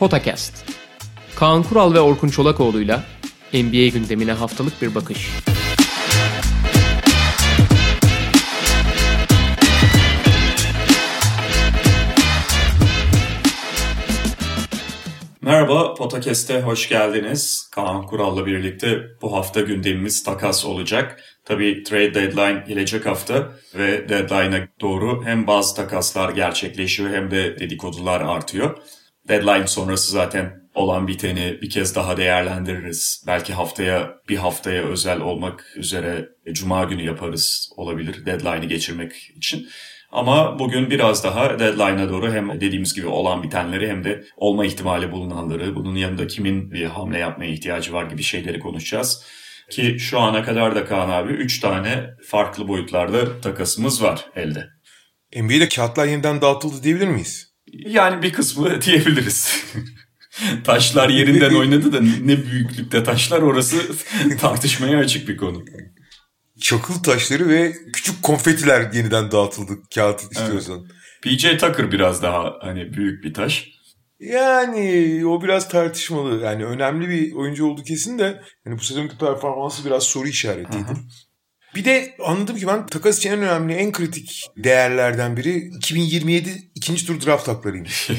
Potakast. Kaan Kural ve Orkun Çolakoğlu'yla NBA gündemine haftalık bir bakış. Merhaba, Potakest'e hoş geldiniz. Kaan Kural'la birlikte bu hafta gündemimiz takas olacak. Tabii trade deadline gelecek hafta ve deadline'a doğru hem bazı takaslar gerçekleşiyor hem de dedikodular artıyor. Deadline sonrası zaten olan biteni bir kez daha değerlendiririz. Belki haftaya bir haftaya özel olmak üzere e, cuma günü yaparız olabilir deadline'ı geçirmek için. Ama bugün biraz daha deadline'a doğru hem dediğimiz gibi olan bitenleri hem de olma ihtimali bulunanları, bunun yanında kimin bir hamle yapmaya ihtiyacı var gibi şeyleri konuşacağız. Ki şu ana kadar da Kaan abi 3 tane farklı boyutlarda takasımız var elde. NBA'de kağıtlar yeniden dağıtıldı diyebilir miyiz? Yani bir kısmı diyebiliriz. taşlar yerinden oynadı da ne büyüklükte taşlar orası tartışmaya açık bir konu. Çakıl taşları ve küçük konfetiler yeniden dağıtıldı kağıt istiyorsan. Evet. PJ Tucker biraz daha hani büyük bir taş. Yani o biraz tartışmalı. Yani önemli bir oyuncu oldu kesin de yani bu sezonki performansı biraz soru işaretiydi. Hı hı. Bir de anladım ki ben takas için en önemli, en kritik değerlerden biri 2027 ikinci tur draft haklarıymış.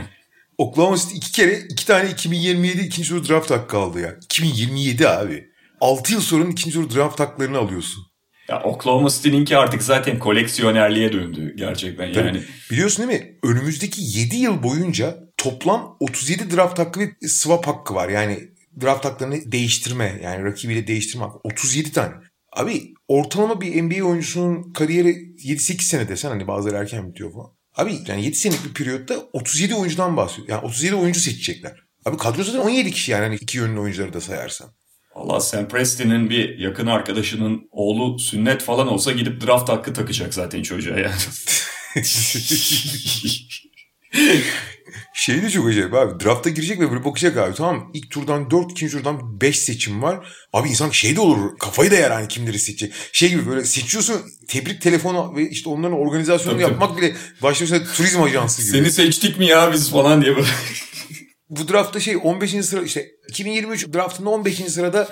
Oklahoma City iki kere iki tane 2027 ikinci tur draft hakkı aldı ya. 2027 abi. 6 yıl sonra ikinci tur draft haklarını alıyorsun. Ya Oklahoma City'ninki artık zaten koleksiyonerliğe döndü gerçekten Tabii. yani. Biliyorsun değil mi? Önümüzdeki 7 yıl boyunca toplam 37 draft hakkı ve swap hakkı var. Yani draft haklarını değiştirme yani rakibiyle değiştirme hakkı. 37 tane. Abi ortalama bir NBA oyuncusunun kariyeri 7-8 sene desen hani bazıları erken bitiyor falan. Abi yani 7 senelik bir periyotta 37 oyuncudan bahsediyor. Yani 37 oyuncu seçecekler. Abi kadro zaten 17 kişi yani hani iki yönlü oyuncuları da sayarsan. Valla Sam Preston'in bir yakın arkadaşının oğlu sünnet falan olsa gidip draft hakkı takacak zaten çocuğa yani. şey de çok acayip abi. Drafta girecek ve böyle bakacak abi. Tamam ilk turdan 4, ikinci turdan 5 seçim var. Abi insan şey de olur. Kafayı da yer hani kimleri seçecek. Şey gibi böyle seçiyorsun tebrik telefonu ve işte onların organizasyonunu tabii, yapmak tabii. bile başlıyorsa turizm ajansı gibi. Seni seçtik mi ya biz falan diye böyle. Bu draftta şey 15. sıra işte 2023 draftında 15. sırada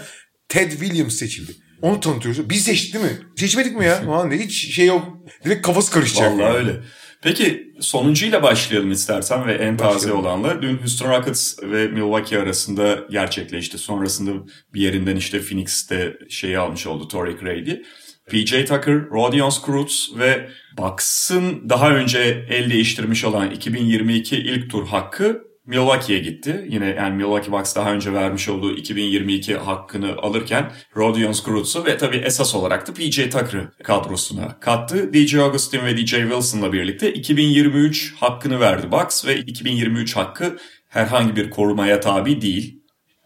Ted Williams seçildi. Onu tanıtıyoruz. Biz seçtik değil mi? Seçmedik mi ya? Falan hiç şey yok. Direkt kafası karışacak. Vallahi yani. öyle. Peki sonuncuyla başlayalım istersen ve en taze başlayalım. olanla. Dün Houston Rockets ve Milwaukee arasında gerçekleşti. Sonrasında bir yerinden işte Phoenix'te şeyi almış oldu Torrey Craig'i. PJ Tucker, Rodion Scruggs ve Bucks'ın daha önce el değiştirmiş olan 2022 ilk tur hakkı Milwaukee'ye gitti. Yine yani Milwaukee Bucks daha önce vermiş olduğu 2022 hakkını alırken Rodion Scruggs'u ve tabii esas olarak da PJ Tucker'ı kadrosuna kattı. DJ Augustin ve DJ Wilson'la birlikte 2023 hakkını verdi Bucks ve 2023 hakkı herhangi bir korumaya tabi değil.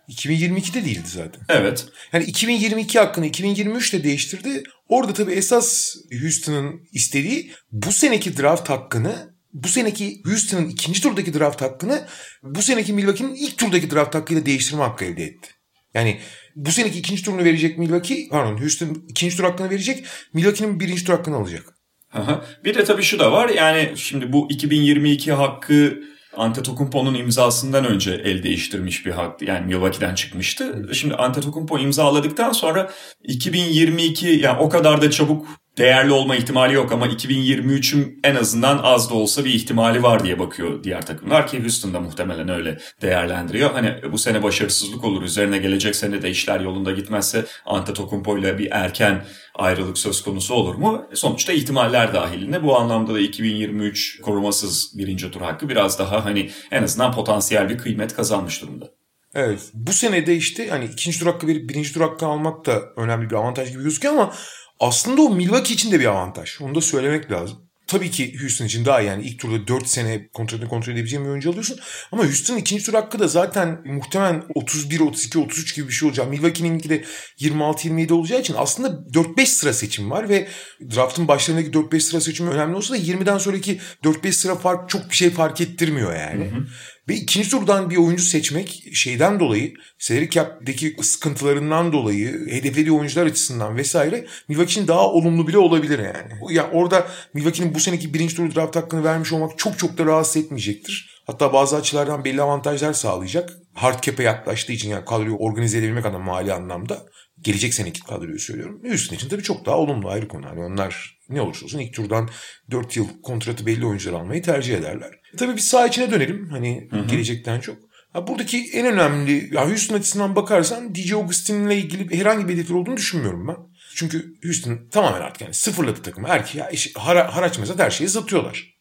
2022'de değildi zaten. Evet. Yani 2022 hakkını 2023'te değiştirdi. Orada tabii esas Houston'ın istediği bu seneki draft hakkını bu seneki Houston'ın ikinci turdaki draft hakkını bu seneki Milwaukee'nin ilk turdaki draft hakkıyla değiştirme hakkı elde etti. Yani bu seneki ikinci turunu verecek Milwaukee, pardon Houston ikinci tur hakkını verecek, Milwaukee'nin birinci tur hakkını alacak. Aha. Bir de tabii şu da var yani şimdi bu 2022 hakkı Antetokounmpo'nun imzasından önce el değiştirmiş bir hak yani Milwaukee'den çıkmıştı. Şimdi Antetokounmpo imzaladıktan sonra 2022 yani o kadar da çabuk değerli olma ihtimali yok ama 2023'ün en azından az da olsa bir ihtimali var diye bakıyor diğer takımlar ki Houston da muhtemelen öyle değerlendiriyor. Hani bu sene başarısızlık olur üzerine gelecek sene de işler yolunda gitmezse Antetokounmpo ile bir erken ayrılık söz konusu olur mu? Sonuçta ihtimaller dahilinde bu anlamda da 2023 korumasız birinci tur hakkı biraz daha hani en azından potansiyel bir kıymet kazanmış durumda. Evet. Bu senede işte hani ikinci tur hakkı verip birinci tur hakkı almak da önemli bir avantaj gibi gözüküyor ama aslında o Milwaukee için de bir avantaj. Onu da söylemek lazım. Tabii ki Houston için daha yani ilk turda 4 sene kontratını kontrol edebileceğin bir oyuncu alıyorsun. Ama Houston'ın ikinci tur hakkı da zaten muhtemelen 31, 32, 33 gibi bir şey olacak. Milwaukee'ninki de 26-27 olacağı için aslında 4-5 sıra seçim var ve draftın başlarındaki 4-5 sıra seçimi önemli olsa da 20'den sonraki 4-5 sıra fark çok bir şey fark ettirmiyor yani. Hı hı. Ve ikinci turdan bir oyuncu seçmek şeyden dolayı, salary cap'deki sıkıntılarından dolayı, hedeflediği oyuncular açısından vesaire Milwaukee'nin daha olumlu bile olabilir yani. Ya yani orada Milwaukee'nin bu seneki birinci tur draft hakkını vermiş olmak çok çok da rahatsız etmeyecektir. Hatta bazı açılardan belli avantajlar sağlayacak. Hard cap'e yaklaştığı için yani kadroyu organize edebilmek adına mali anlamda gelecek seneki kadroyu söylüyorum. Houston için tabii çok daha olumlu ayrı konu. Yani onlar ne olursa olsun ilk turdan 4 yıl kontratı belli oyuncular almayı tercih ederler. Tabii biz sağ içine dönelim hani hı hı. gelecekten çok. Ha, buradaki en önemli ya Houston açısından bakarsan DJ Augustin'le ilgili herhangi bir hedefler olduğunu düşünmüyorum ben. Çünkü Houston tamamen artık yani sıfırladı takımı. İş, hara, haraç mesela her şeyi satıyorlar.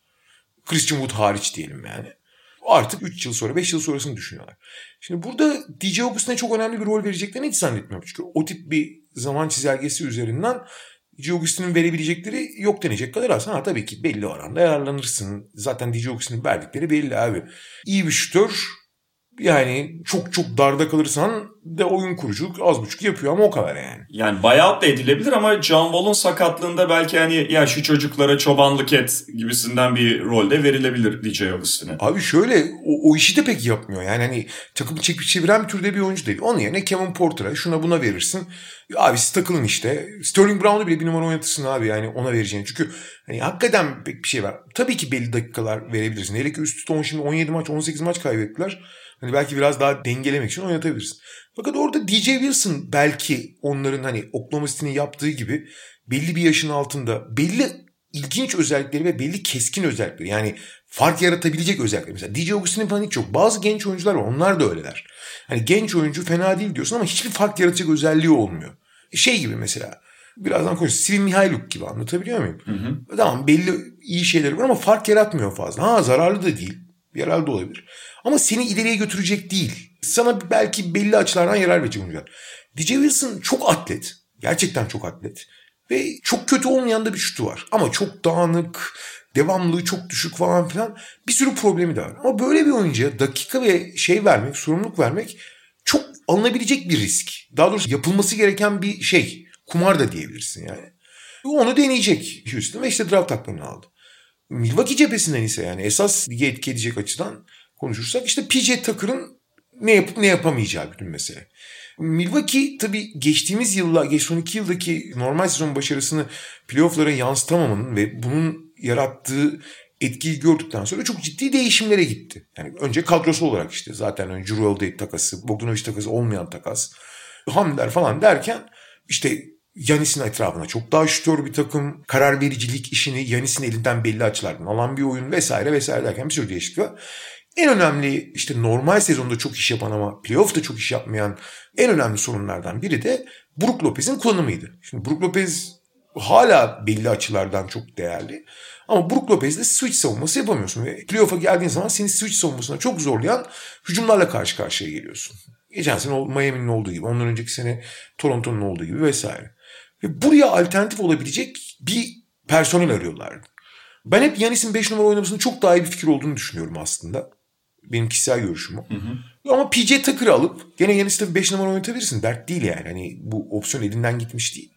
Christian Wood hariç diyelim yani. Artık 3 yıl sonra 5 yıl sonrasını düşünüyorlar. Şimdi burada DJ Augustin'e çok önemli bir rol vereceklerini hiç zannetmiyorum. Çünkü o tip bir zaman çizelgesi üzerinden DJ Augustin'in verebilecekleri yok denecek kadar az. Ha tabii ki belli oranda yararlanırsın. Zaten DJ Augustin'in verdikleri belli abi. İyi bir şütör yani çok çok darda kalırsan de oyun kuruculuk az buçuk yapıyor ama o kadar yani. Yani buyout da edilebilir ama John Wall'un sakatlığında belki hani ya şu çocuklara çobanlık et gibisinden bir rolde verilebilir DJ Augustin'e. Abi şöyle o, o işi de pek yapmıyor. Yani hani takımı çekip çeviren bir türde bir oyuncu değil. Onun yerine Kevin Porter'a şuna buna verirsin. Abi siz takılın işte. Sterling Brown'u bile bir numara oynatırsın abi yani ona vereceğini. Çünkü hani hakikaten pek bir şey var. Tabii ki belli dakikalar verebilirsin. Hele ki üst üste 10 şimdi 17 maç 18 maç kaybettiler. Hani belki biraz daha dengelemek için oynatabilirsin. Fakat orada DJ Wilson belki onların hani Oklahoma City'nin yaptığı gibi belli bir yaşın altında belli ilginç özellikleri ve belli keskin özellikleri. Yani fark yaratabilecek özellikleri. Mesela DJ Augustin'in falan hiç yok. Bazı genç oyuncular var. Onlar da öyleler. Hani genç oyuncu fena değil diyorsun ama hiçbir fark yaratacak özelliği olmuyor. Şey gibi mesela. Birazdan konuşuruz. Sivin Mihailuk gibi anlatabiliyor muyum? Hı hı. Tamam belli iyi şeyleri var ama fark yaratmıyor fazla. Ha zararlı da değil. Yararlı da olabilir. Ama seni ileriye götürecek değil. Sana belki belli açılardan yarar verecek oyuncular. DJ Wilson çok atlet. Gerçekten çok atlet. Ve çok kötü olmayan da bir şutu var. Ama çok dağınık, devamlılığı çok düşük falan filan bir sürü problemi de var. Ama böyle bir oyuncuya dakika ve şey vermek, sorumluluk vermek çok alınabilecek bir risk. Daha doğrusu yapılması gereken bir şey. Kumar da diyebilirsin yani. Onu deneyecek Houston ve işte draft haklarını aldı. Milwaukee cephesinden ise yani esas etki edecek açıdan konuşursak işte PJ Tucker'ın ne yapıp ne yapamayacağı bütün mesele. Milwaukee tabii geçtiğimiz yılla, geç son iki yıldaki normal sezon başarısını playofflara yansıtamamanın ve bunun yarattığı etkiyi gördükten sonra çok ciddi değişimlere gitti. Yani önce kadrosu olarak işte zaten önce Drew Holiday takası, Bogdanovic takası olmayan takas, hamleler falan derken işte Yanis'in etrafına çok daha şütör bir takım, karar vericilik işini Yanis'in elinden belli açılardan alan bir oyun vesaire vesaire derken bir sürü değişiklik var. En önemli işte normal sezonda çok iş yapan ama playoff'ta çok iş yapmayan en önemli sorunlardan biri de Brook Lopez'in kullanımıydı. Şimdi Brook Lopez hala belli açılardan çok değerli. Ama Brook Lopez'le switch savunması yapamıyorsun. Ve playoff'a geldiğin zaman seni switch savunmasına çok zorlayan hücumlarla karşı karşıya geliyorsun. Geçen sene Miami'nin olduğu gibi, ondan önceki sene Toronto'nun olduğu gibi vesaire. Ve buraya alternatif olabilecek bir personel arıyorlardı. Ben hep Yanis'in 5 numara oynamasının çok daha iyi bir fikir olduğunu düşünüyorum aslında. Benim kişisel görüşüm o. Hı hı. Ama PJ Tucker'ı alıp gene Yanis'te 5 numara oynatabilirsin. Dert değil yani. Hani bu opsiyon elinden gitmiş değil.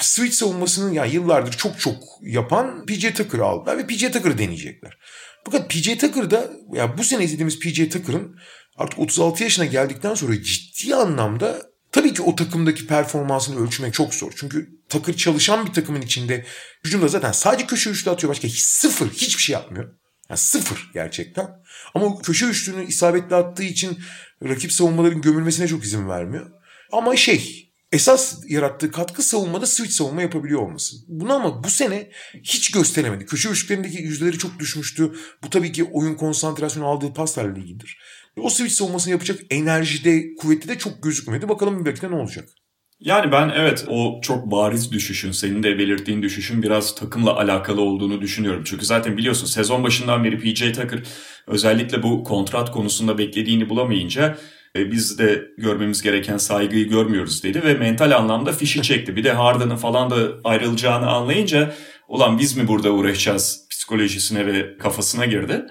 Switch savunmasını yani yıllardır çok çok yapan PJ Tucker'ı aldılar ve PJ Tucker'ı deneyecekler. Fakat PJ Tucker'da ya bu sene izlediğimiz PJ Tucker'ın artık 36 yaşına geldikten sonra ciddi anlamda tabii ki o takımdaki performansını ölçmek çok zor. Çünkü Tucker çalışan bir takımın içinde hücumda zaten sadece köşe üçlü atıyor başka hiç, sıfır hiçbir şey yapmıyor. Yani sıfır gerçekten. Ama köşe üçlüğünü isabetli attığı için rakip savunmaların gömülmesine çok izin vermiyor. Ama şey esas yarattığı katkı savunmada switch savunma yapabiliyor olması. Bunu ama bu sene hiç gösteremedi. Köşe üçlüklerindeki yüzdeleri çok düşmüştü. Bu tabii ki oyun konsantrasyonu aldığı paslarla ilgilidir. O switch savunmasını yapacak enerjide, kuvveti de çok gözükmedi. Bakalım belki ne olacak. Yani ben evet o çok bariz düşüşün, senin de belirttiğin düşüşün biraz takımla alakalı olduğunu düşünüyorum. Çünkü zaten biliyorsun sezon başından beri PJ Tucker özellikle bu kontrat konusunda beklediğini bulamayınca e, biz de görmemiz gereken saygıyı görmüyoruz dedi ve mental anlamda fişi çekti. Bir de Harden'ın falan da ayrılacağını anlayınca ulan biz mi burada uğraşacağız psikolojisine ve kafasına girdi.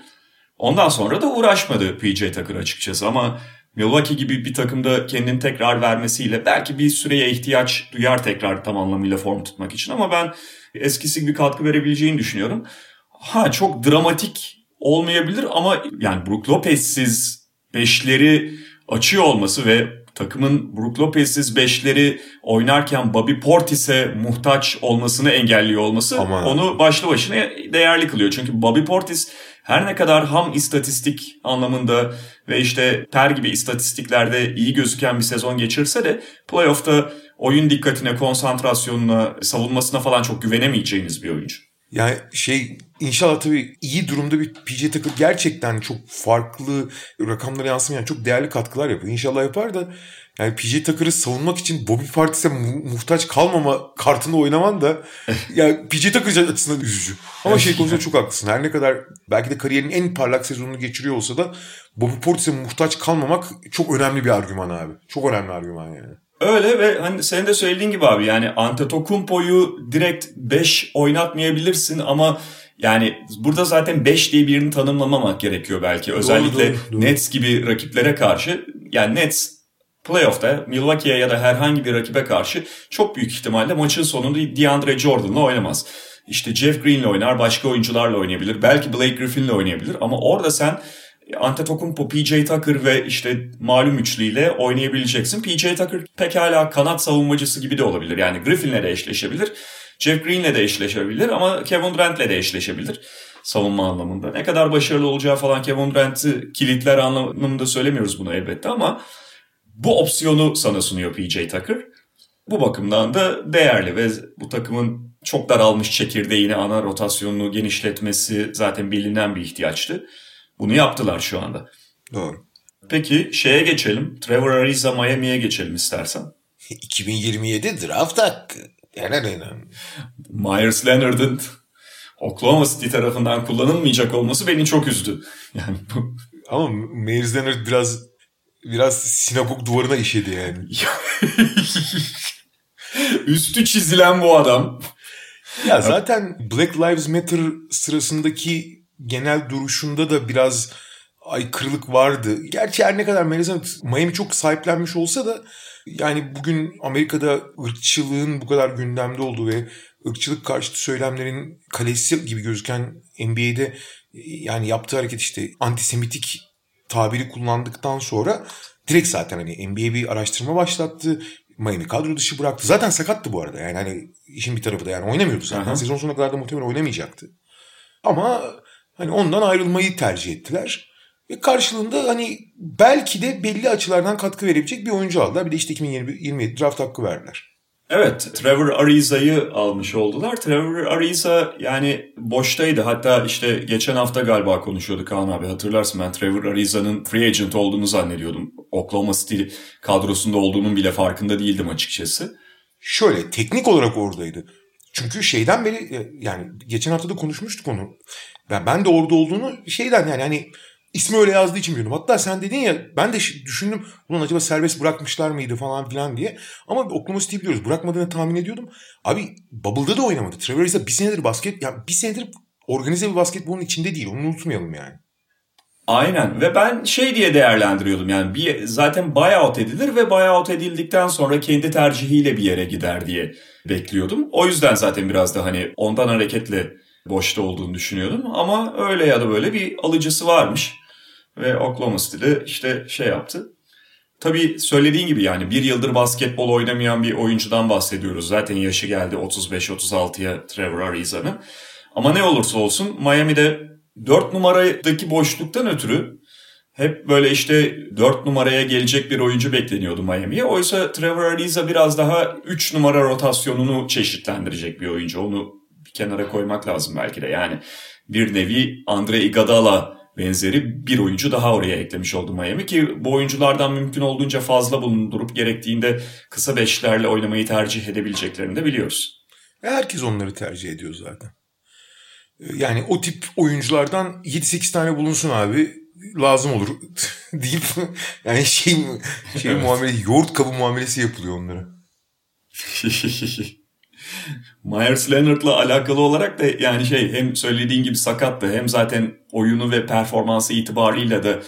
Ondan sonra da uğraşmadı PJ Tucker açıkçası ama Milwaukee gibi bir takımda kendini tekrar vermesiyle belki bir süreye ihtiyaç duyar tekrar tam anlamıyla form tutmak için ama ben eskisi gibi katkı verebileceğini düşünüyorum. Ha çok dramatik olmayabilir ama yani Brook Lopez'siz beşleri açıyor olması ve takımın Brook Lopez'siz beşleri oynarken Bobby Portis'e muhtaç olmasını engelliyor olması Aman. onu başlı başına değerli kılıyor. Çünkü Bobby Portis her ne kadar ham istatistik anlamında ve işte ter gibi istatistiklerde iyi gözüken bir sezon geçirse de playoff'ta oyun dikkatine, konsantrasyonuna, savunmasına falan çok güvenemeyeceğiniz bir oyuncu. Yani şey inşallah tabii iyi durumda bir PJ Tucker gerçekten çok farklı rakamlara yansımayan çok değerli katkılar yapıyor. İnşallah yapar da yani PJ Tucker'ı savunmak için Bobby Partis'e mu- muhtaç kalmama kartını oynaman da ya PJ Tucker açısından üzücü. Ama şey konusunda çok haklısın. Her ne kadar belki de kariyerinin en parlak sezonunu geçiriyor olsa da Bobby Portis'e muhtaç kalmamak çok önemli bir argüman abi. Çok önemli argüman yani. Öyle ve hani senin de söylediğin gibi abi yani Antetokounmpo'yu direkt 5 oynatmayabilirsin ama yani burada zaten 5 diye birini tanımlamamak gerekiyor belki. Özellikle doğru, doğru. Nets gibi rakiplere karşı yani Nets playoff'ta Milwaukee'ye ya da herhangi bir rakibe karşı çok büyük ihtimalle maçın sonunda DeAndre Jordan'la oynamaz. İşte Jeff Green'le oynar, başka oyuncularla oynayabilir. Belki Blake Griffin'le oynayabilir ama orada sen Antetokounmpo, PJ Tucker ve işte malum üçlüyle oynayabileceksin. PJ Tucker pekala kanat savunmacısı gibi de olabilir. Yani Griffin'le de eşleşebilir. Jeff Green'le de eşleşebilir ama Kevin Durant'le de eşleşebilir savunma anlamında. Ne kadar başarılı olacağı falan Kevin Durant'ı kilitler anlamında söylemiyoruz bunu elbette ama bu opsiyonu sana sunuyor PJ Tucker. Bu bakımdan da değerli ve bu takımın çok daralmış çekirdeğini, ana rotasyonunu genişletmesi zaten bilinen bir ihtiyaçtı. Bunu yaptılar şu anda. Doğru. Peki şeye geçelim. Trevor Ariza Miami'ye geçelim istersen. 2027 draft hakkı. Myers Leonard'ın Oklahoma City tarafından kullanılmayacak olması beni çok üzdü. Yani bu Ama Myers Leonard biraz biraz sinagog duvarına işedi yani. üstü çizilen bu adam. Ya zaten Black Lives Matter sırasındaki genel duruşunda da biraz aykırılık vardı. Gerçi her ne kadar Leonard Miami çok sahiplenmiş olsa da yani bugün Amerika'da ırkçılığın bu kadar gündemde olduğu ve ırkçılık karşıtı söylemlerin kalesi gibi gözüken NBA'de yani yaptığı hareket işte antisemitik tabiri kullandıktan sonra direkt zaten hani NBA bir araştırma başlattı. Miami kadro dışı bıraktı. Zaten sakattı bu arada. Yani hani işin bir tarafı da yani oynamıyordu zaten. Aha. Sezon sonuna kadar da muhtemelen oynamayacaktı. Ama hani ondan ayrılmayı tercih ettiler. Ve karşılığında hani belki de belli açılardan katkı verebilecek bir oyuncu aldılar. Bir de işte 2027 draft hakkı verdiler. Evet, Trevor Ariza'yı almış oldular. Trevor Ariza yani boştaydı. Hatta işte geçen hafta galiba konuşuyorduk Kaan abi. Hatırlarsın ben Trevor Ariza'nın free agent olduğunu zannediyordum. Oklahoma City kadrosunda olduğunun bile farkında değildim açıkçası. Şöyle teknik olarak oradaydı. Çünkü şeyden beri yani geçen hafta da konuşmuştuk onu. Ben, ben de orada olduğunu şeyden yani hani ismi öyle yazdığı için biliyordum. Hatta sen dedin ya ben de düşündüm ulan acaba serbest bırakmışlar mıydı falan filan diye. Ama Oklahoma City'yi biliyoruz. Bırakmadığını tahmin ediyordum. Abi Bubble'da da oynamadı. Trevor Ariza bir senedir basket yani bir senedir organize bir basketbolun içinde değil. Onu unutmayalım yani. Aynen ve ben şey diye değerlendiriyordum yani bir zaten buyout edilir ve buyout edildikten sonra kendi tercihiyle bir yere gider diye bekliyordum. O yüzden zaten biraz da hani ondan hareketle boşta olduğunu düşünüyordum ama öyle ya da böyle bir alıcısı varmış ve Oklahoma City'de işte şey yaptı. Tabii söylediğin gibi yani bir yıldır basketbol oynamayan bir oyuncudan bahsediyoruz. Zaten yaşı geldi 35-36'ya Trevor Ariza'nın. Ama ne olursa olsun Miami'de 4 numaradaki boşluktan ötürü hep böyle işte 4 numaraya gelecek bir oyuncu bekleniyordu Miami'ye. Oysa Trevor Ariza biraz daha 3 numara rotasyonunu çeşitlendirecek bir oyuncu. Onu bir kenara koymak lazım belki de. Yani bir nevi Andre Iguodala benzeri bir oyuncu daha oraya eklemiş oldu Miami ki bu oyunculardan mümkün olduğunca fazla bulundurup gerektiğinde kısa beşlerle oynamayı tercih edebileceklerini de biliyoruz. Ve herkes onları tercih ediyor zaten. Ee, Yani o tip oyunculardan 7-8 tane bulunsun abi lazım olur deyip yani şey şey muamele yoğurt kabı muamelesi yapılıyor onlara. Myers Leonard'la alakalı olarak da yani şey hem söylediğin gibi sakattı hem zaten oyunu ve performansı itibarıyla da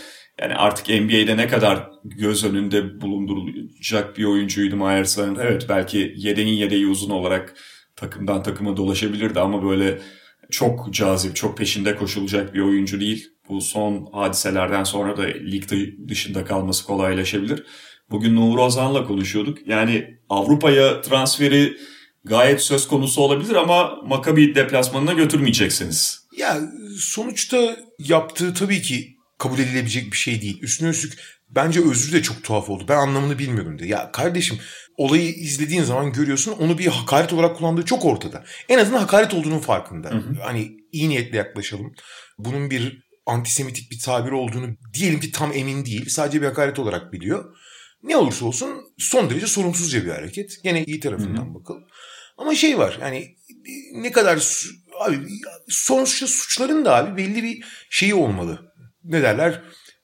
yani artık NBA'de ne kadar göz önünde bulundurulacak bir oyuncuydu Myers Leonard. Evet belki yedeğin yedeği uzun olarak takımdan takıma dolaşabilirdi ama böyle çok cazip, çok peşinde koşulacak bir oyuncu değil. Bu son hadiselerden sonra da lig dışında kalması kolaylaşabilir. Bugün Nur Ozan'la konuşuyorduk. Yani Avrupa'ya transferi gayet söz konusu olabilir ama Maccabi deplasmanına götürmeyeceksiniz. Ya sonuçta yaptığı tabii ki kabul edilebilecek bir şey değil. Üstüne üstlük bence özrü de çok tuhaf oldu. Ben anlamını bilmiyorum de. Ya kardeşim olayı izlediğin zaman görüyorsun onu bir hakaret olarak kullandığı çok ortada. En azından hakaret olduğunun farkında. Hı hı. Hani iyi niyetle yaklaşalım. Bunun bir antisemitik bir tabir olduğunu diyelim ki tam emin değil. Sadece bir hakaret olarak biliyor. Ne olursa olsun son derece sorumsuzca bir hareket. Gene iyi tarafından Hı-hı. bakalım. Ama şey var yani ne kadar abi sonuçta suçların da abi belli bir şeyi olmalı. Ne derler?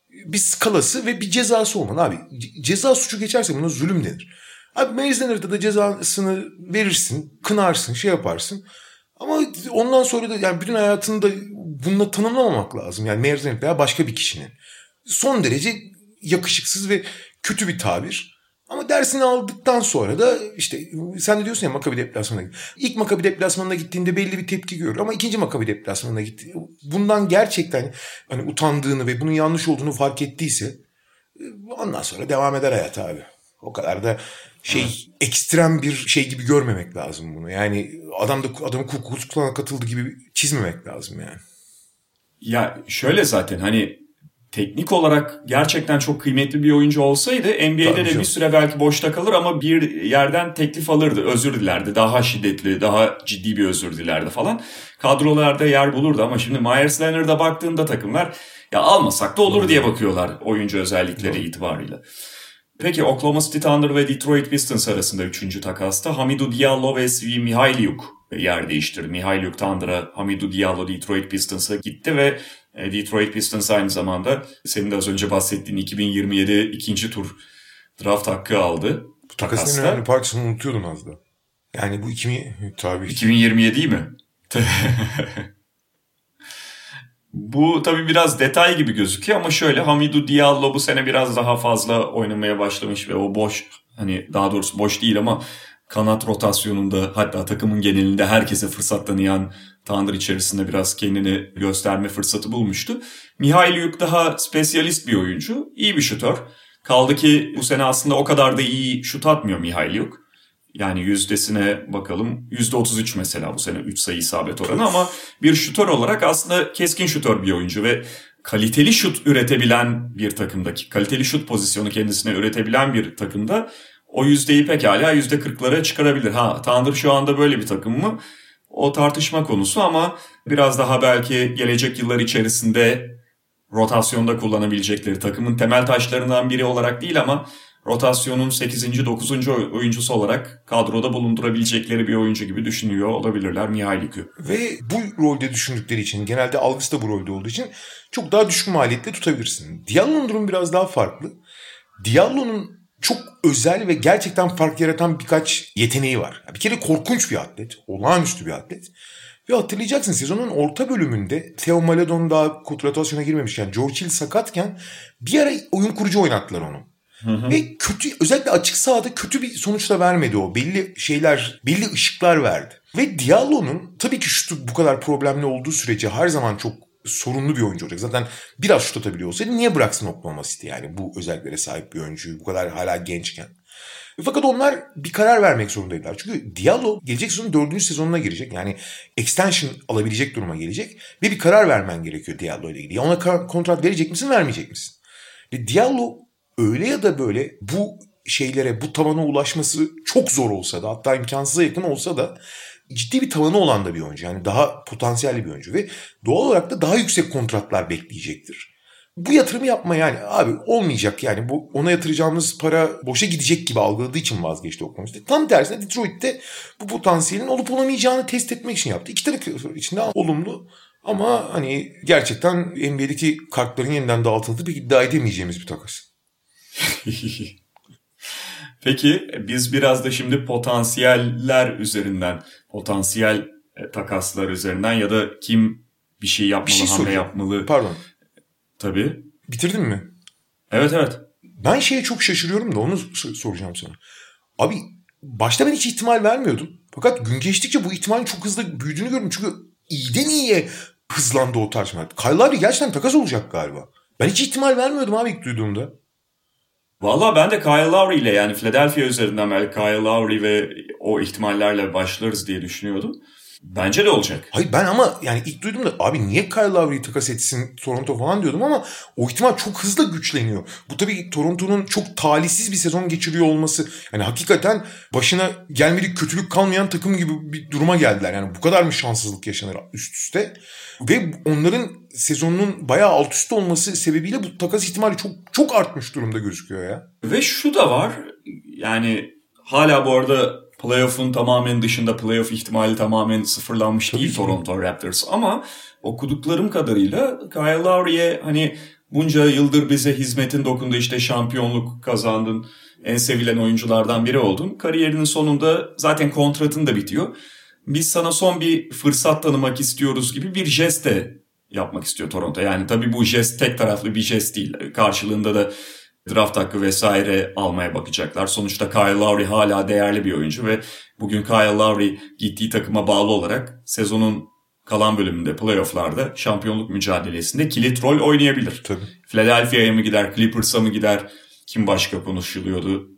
Bir skalası ve bir cezası olmalı abi. Ceza suçu geçerse buna zulüm denir. Abi Meclis da cezasını verirsin, kınarsın, şey yaparsın. Ama ondan sonra da yani bütün hayatında bununla tanımlamamak lazım. Yani Meclis veya başka bir kişinin. Son derece yakışıksız ve kötü bir tabir. Ama dersini aldıktan sonra da işte sen de diyorsun ya Makabi deplasmanına İlk Makabi deplasmanına gittiğinde belli bir tepki görür ama ikinci Makabi deplasmanına gitti. Bundan gerçekten hani utandığını ve bunun yanlış olduğunu fark ettiyse ondan sonra devam eder hayat abi. O kadar da şey evet. ekstrem bir şey gibi görmemek lazım bunu. Yani adam da adamı kukukluklarına katıldı gibi çizmemek lazım yani. Ya şöyle zaten hani teknik olarak gerçekten çok kıymetli bir oyuncu olsaydı NBA'de Tabii de bir süre belki boşta kalır ama bir yerden teklif alırdı, özür dilerdi. Daha şiddetli, daha ciddi bir özür dilerdi falan. Kadrolarda yer bulurdu ama şimdi Myers Leonard'a baktığında takımlar ya almasak da olur diye bakıyorlar oyuncu özellikleri Doğru. itibarıyla. Peki Oklahoma City Thunder ve Detroit Pistons arasında üçüncü takasta Hamidou Diallo ve Svi Mihailyuk yer değiştirdi. Mihailyuk Thunder'a, Hamidou Diallo Detroit Pistons'a gitti ve Detroit Pistons aynı zamanda senin de az önce bahsettiğin 2027 ikinci tur draft hakkı aldı. Bu takasın en önemli parçasını unutuyordum az da. Yani bu 2000, tabii. 2027 mi? bu tabii biraz detay gibi gözüküyor ama şöyle Hamidou Diallo bu sene biraz daha fazla oynamaya başlamış ve o boş hani daha doğrusu boş değil ama kanat rotasyonunda hatta takımın genelinde herkese fırsat tanıyan Tanrı içerisinde biraz kendini gösterme fırsatı bulmuştu. Mihail Yuk daha spesyalist bir oyuncu. iyi bir şutör. Kaldı ki bu sene aslında o kadar da iyi şut atmıyor Mihail Yuk. Yani yüzdesine bakalım. Yüzde 33 mesela bu sene 3 sayı isabet oranı ama bir şutör olarak aslında keskin şutör bir oyuncu ve kaliteli şut üretebilen bir takımdaki, kaliteli şut pozisyonu kendisine üretebilen bir takımda o yüzdeyi pekala yüzde kırklara çıkarabilir. Ha Tanrı şu anda böyle bir takım mı? O tartışma konusu ama biraz daha belki gelecek yıllar içerisinde rotasyonda kullanabilecekleri takımın temel taşlarından biri olarak değil ama rotasyonun 8. 9. oyuncusu olarak kadroda bulundurabilecekleri bir oyuncu gibi düşünüyor olabilirler Mihailik'i. Ve bu rolde düşündükleri için genelde algısı da bu rolde olduğu için çok daha düşük maliyetle tutabilirsin. Diallo'nun durumu biraz daha farklı. Diallo'nun çok özel ve gerçekten fark yaratan birkaç yeteneği var. Bir kere korkunç bir atlet. Olağanüstü bir atlet. Ve hatırlayacaksın sezonun orta bölümünde Theo Maledon daha rotasyona girmemişken George Hill sakatken bir ara oyun kurucu oynattılar onu. Hı hı. Ve kötü özellikle açık sahada kötü bir sonuç da vermedi o. Belli şeyler, belli ışıklar verdi. Ve Diallo'nun tabii ki şutu bu kadar problemli olduğu sürece her zaman çok sorunlu bir oyuncu olacak. Zaten biraz şut atabiliyor olsaydı niye bıraksın Oklahoma City yani bu özelliklere sahip bir oyuncuyu bu kadar hala gençken. Fakat onlar bir karar vermek zorundaydılar. Çünkü Diallo gelecek sezonun dördüncü sezonuna girecek. Yani extension alabilecek duruma gelecek. Ve bir karar vermen gerekiyor Diallo ile ilgili. Ona kontrat verecek misin vermeyecek misin? Ve Diallo öyle ya da böyle bu şeylere bu tavana ulaşması çok zor olsa da hatta imkansıza yakın olsa da ciddi bir tavanı olan da bir oyuncu. Yani daha potansiyelli bir oyuncu ve doğal olarak da daha yüksek kontratlar bekleyecektir. Bu yatırımı yapma yani abi olmayacak yani bu ona yatıracağımız para boşa gidecek gibi algıladığı için vazgeçti o konuda. Tam tersine Detroit'te bu potansiyelin olup olamayacağını test etmek için yaptı. İki taraf için de olumlu ama hani gerçekten NBA'deki kartların yeniden dağıtıldığı bir iddia edemeyeceğimiz bir takas. Peki biz biraz da şimdi potansiyeller üzerinden, potansiyel e, takaslar üzerinden ya da kim bir şey yapmalı, bir şey hamle yapmalı. Pardon. Tabii. Bitirdin mi? Evet evet. Ben şeye çok şaşırıyorum da onu soracağım sana. Abi başta ben hiç ihtimal vermiyordum. Fakat gün geçtikçe bu ihtimalin çok hızlı büyüdüğünü gördüm. Çünkü iyiden iyiye hızlandı o tartışma. Kyle Lowry gerçekten takas olacak galiba. Ben hiç ihtimal vermiyordum abi ilk duyduğumda. Valla ben de Kyle Lowry ile yani Philadelphia üzerinden belki Kyle Lowry ve o ihtimallerle başlarız diye düşünüyordum. Bence de olacak. Hayır ben ama yani ilk duydum da abi niye Kyle Lowry'i takas etsin Toronto falan diyordum ama o ihtimal çok hızlı güçleniyor. Bu tabii Toronto'nun çok talihsiz bir sezon geçiriyor olması. Yani hakikaten başına gelmedik kötülük kalmayan takım gibi bir duruma geldiler. Yani bu kadar mı şanssızlık yaşanır üst üste? Ve onların sezonunun bayağı alt üst olması sebebiyle bu takas ihtimali çok çok artmış durumda gözüküyor ya. Ve şu da var yani hala bu arada playoff'un tamamen dışında playoff ihtimali tamamen sıfırlanmış Tabii değil ki. Toronto Raptors ama okuduklarım kadarıyla Kyle Lowry'e hani bunca yıldır bize hizmetin dokundu işte şampiyonluk kazandın en sevilen oyunculardan biri oldun. Kariyerinin sonunda zaten kontratın da bitiyor. Biz sana son bir fırsat tanımak istiyoruz gibi bir jest de yapmak istiyor Toronto. Yani tabii bu jest tek taraflı bir jest değil. Karşılığında da draft hakkı vesaire almaya bakacaklar. Sonuçta Kyle Lowry hala değerli bir oyuncu ve bugün Kyle Lowry gittiği takıma bağlı olarak sezonun kalan bölümünde playofflarda şampiyonluk mücadelesinde kilit rol oynayabilir. Tabii. Philadelphia'ya mı gider, Clippers'a mı gider? Kim başka konuşuluyordu?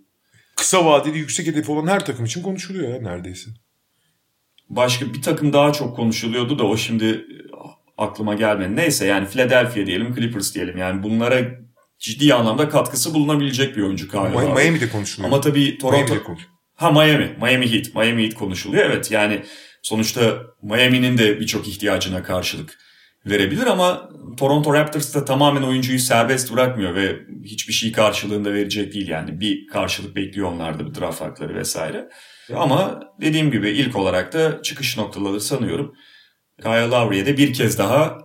Kısa vadeli yüksek hedefi olan her takım için konuşuluyor ya neredeyse. Başka bir takım daha çok konuşuluyordu da o şimdi aklıma gelmedi. Neyse yani Philadelphia diyelim, Clippers diyelim. Yani bunlara ciddi anlamda katkısı bulunabilecek bir oyuncu Kyle Miami, Miami'de konuşuluyor. Ama tabii Toronto... Miami'de Ha Miami. Miami Heat. Miami Heat konuşuluyor. Evet yani sonuçta Miami'nin de birçok ihtiyacına karşılık verebilir ama Toronto Raptors da tamamen oyuncuyu serbest bırakmıyor ve hiçbir şey karşılığında verecek değil yani. Bir karşılık bekliyor onlarda bir draft hakları vesaire. Ama dediğim gibi ilk olarak da çıkış noktaları sanıyorum. Kyle Lowry'e de bir kez daha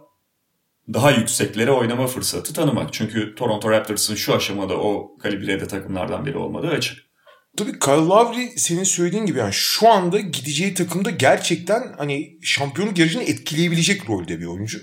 daha yükseklere oynama fırsatı tanımak. Çünkü Toronto Raptors'ın şu aşamada o kalibrede takımlardan biri olmadığı açık. Tabii Kyle Lowry senin söylediğin gibi yani şu anda gideceği takımda gerçekten hani şampiyonluk yarışını etkileyebilecek rolde bir oyuncu.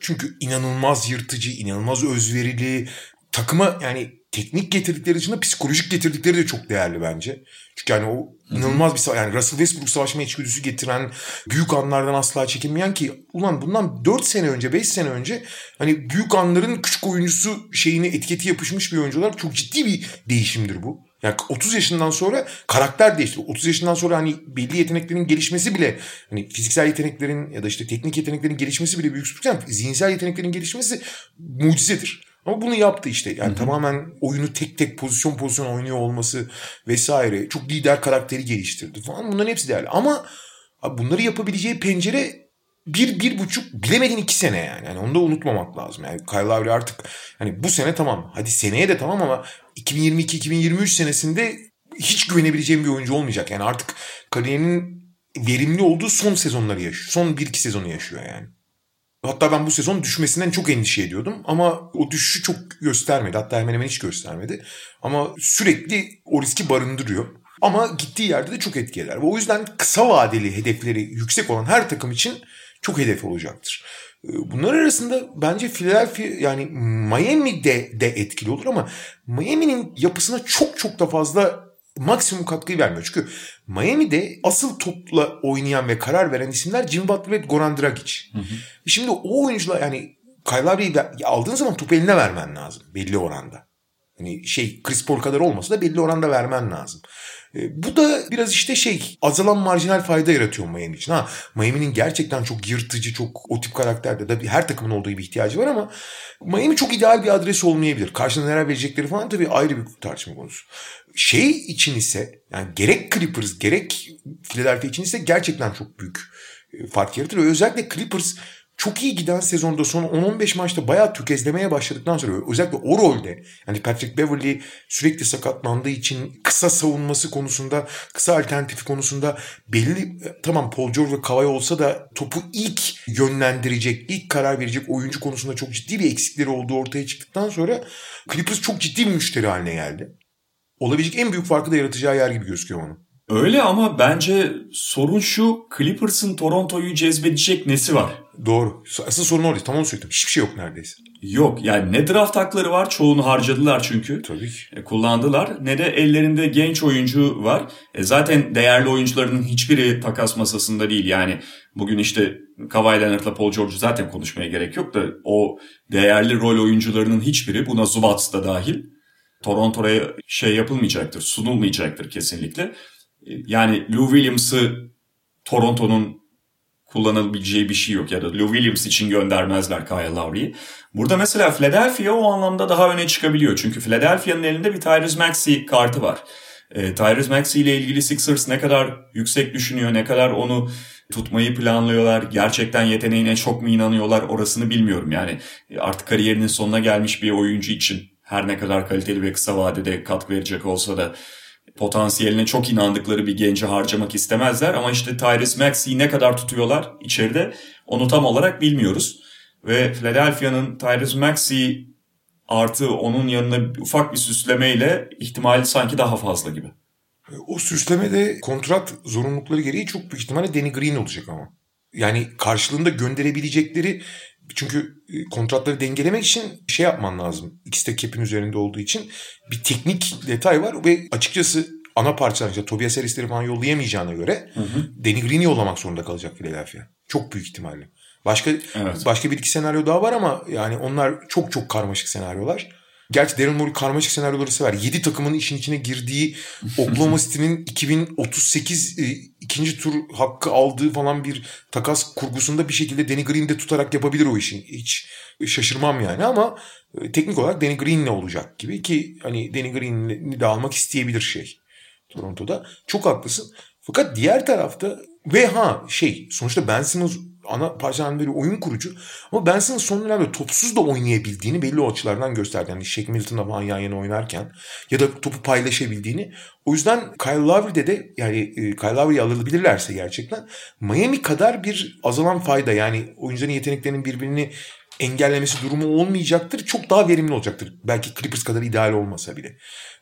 Çünkü inanılmaz yırtıcı, inanılmaz özverili, takıma yani teknik getirdikleri dışında psikolojik getirdikleri de çok değerli bence. Çünkü yani o inanılmaz bir yani Russell Westbrook savaşma içgüdüsü getiren büyük anlardan asla çekinmeyen ki ulan bundan 4 sene önce 5 sene önce hani büyük anların küçük oyuncusu şeyini etiketi yapışmış bir oyuncular çok ciddi bir değişimdir bu. Yani 30 yaşından sonra karakter değişti. 30 yaşından sonra hani belli yeteneklerin gelişmesi bile hani fiziksel yeteneklerin ya da işte teknik yeteneklerin gelişmesi bile büyük. Yani zihinsel yeteneklerin gelişmesi mucizedir. Ama bunu yaptı işte. Yani Hı-hı. tamamen oyunu tek tek pozisyon pozisyon oynuyor olması vesaire. Çok lider karakteri geliştirdi falan. Bunların hepsi değerli. Ama bunları yapabileceği pencere bir, bir buçuk bilemedin iki sene yani. yani. Onu da unutmamak lazım. Yani Kyle Lowry artık hani bu sene tamam. Hadi seneye de tamam ama 2022-2023 senesinde hiç güvenebileceğim bir oyuncu olmayacak. Yani artık kariyerinin verimli olduğu son sezonları yaşıyor. Son bir iki sezonu yaşıyor yani. Hatta ben bu sezon düşmesinden çok endişe ediyordum. Ama o düşüşü çok göstermedi. Hatta hemen hemen hiç göstermedi. Ama sürekli o riski barındırıyor. Ama gittiği yerde de çok etki eder. O yüzden kısa vadeli hedefleri yüksek olan her takım için çok hedef olacaktır. Ee, bunlar arasında bence Philadelphia yani Miami de, de etkili olur ama Miami'nin yapısına çok çok da fazla maksimum katkıyı vermiyor. Çünkü Miami'de asıl topla oynayan ve karar veren isimler Jim Butler ve Goran Dragic. Hı hı. Şimdi o oyuncular yani Kyle Lowry'i aldığın zaman topu eline vermen lazım belli oranda. Hani şey Chris Paul kadar olmasa da belli oranda vermen lazım. E, bu da biraz işte şey azalan marjinal fayda yaratıyor Miami için. Ha Miami'nin gerçekten çok yırtıcı, çok o tip karakterde de her takımın olduğu bir ihtiyacı var ama Miami çok ideal bir adres olmayabilir. Karşına neler verecekleri falan tabii ayrı bir tartışma konusu. Şey için ise yani gerek Clippers gerek Philadelphia için ise gerçekten çok büyük e, fark yaratır. Ve özellikle Clippers çok iyi giden sezonda son 10-15 maçta bayağı tökezlemeye başladıktan sonra özellikle o rolde yani Patrick Beverly sürekli sakatlandığı için kısa savunması konusunda kısa alternatifi konusunda belli tamam Paul George ve Kawhi olsa da topu ilk yönlendirecek, ilk karar verecek oyuncu konusunda çok ciddi bir eksikleri olduğu ortaya çıktıktan sonra Clippers çok ciddi bir müşteri haline geldi. Olabilecek en büyük farkı da yaratacağı yer gibi gözüküyor onun. Öyle ama bence sorun şu Clippers'ın Toronto'yu cezbedecek nesi var? Doğru. Asıl sorun orada. Tam onu söyledim. Hiçbir şey yok neredeyse. Yok yani ne draft hakları var çoğunu harcadılar çünkü. Tabii ki. E, kullandılar. Ne de ellerinde genç oyuncu var. E, zaten değerli oyuncuların hiçbiri takas masasında değil. Yani bugün işte Kawhi Leonard'la Paul George'u zaten konuşmaya gerek yok da o değerli rol oyuncularının hiçbiri buna Zubats da dahil Toronto'ya şey yapılmayacaktır, sunulmayacaktır kesinlikle. Yani Lou Williams'ı Toronto'nun kullanabileceği bir şey yok ya da Lou Williams için göndermezler Kyle Lowry'i. Burada mesela Philadelphia o anlamda daha öne çıkabiliyor. Çünkü Philadelphia'nın elinde bir Tyrese Maxey kartı var. E, Tyrese Maxey ile ilgili Sixers ne kadar yüksek düşünüyor, ne kadar onu tutmayı planlıyorlar, gerçekten yeteneğine çok mu inanıyorlar orasını bilmiyorum. Yani artık kariyerinin sonuna gelmiş bir oyuncu için her ne kadar kaliteli ve kısa vadede katkı verecek olsa da potansiyeline çok inandıkları bir genci harcamak istemezler. Ama işte Tyrese Maxey'i ne kadar tutuyorlar içeride onu tam olarak bilmiyoruz. Ve Philadelphia'nın Tyrese Maxey artı onun yanına ufak bir süslemeyle ihtimali sanki daha fazla gibi. O süslemede kontrat zorunlulukları gereği çok büyük ihtimalle Danny Green olacak ama. Yani karşılığında gönderebilecekleri çünkü e, kontratları dengelemek için şey yapman lazım. İkisi de cap'in üzerinde olduğu için bir teknik detay var ve açıkçası ana parçalar işte Tobias Harris'leri falan yollayamayacağına göre hı hı. Danny Green'i yollamak zorunda kalacak Philadelphia. Çok büyük ihtimalle. Başka evet. başka bir iki senaryo daha var ama yani onlar çok çok karmaşık senaryolar. Gerçi Daryl Morey karmaşık senaryoları sever. 7 takımın işin içine girdiği Oklahoma City'nin 2038 e, ikinci tur hakkı aldığı falan bir takas kurgusunda bir şekilde Danny Green'i tutarak yapabilir o işin. Hiç şaşırmam yani ama e, teknik olarak Danny Green'le olacak gibi ki hani Danny Green'i de almak isteyebilir şey Toronto'da. Çok haklısın. Fakat diğer tarafta ve ha şey sonuçta Ben Simmons ana parçalarından biri oyun kurucu. Ama Ben Simmons son dönemde topsuz da oynayabildiğini belli o açılardan gösterdi. Yani Shaq Milton'la falan yan yana oynarken ya da topu paylaşabildiğini. O yüzden Kyle Lowry'de de yani e, Kyle Lowry'i alabilirlerse gerçekten Miami kadar bir azalan fayda yani oyuncuların yeteneklerinin birbirini engellemesi durumu olmayacaktır. Çok daha verimli olacaktır. Belki Clippers kadar ideal olmasa bile.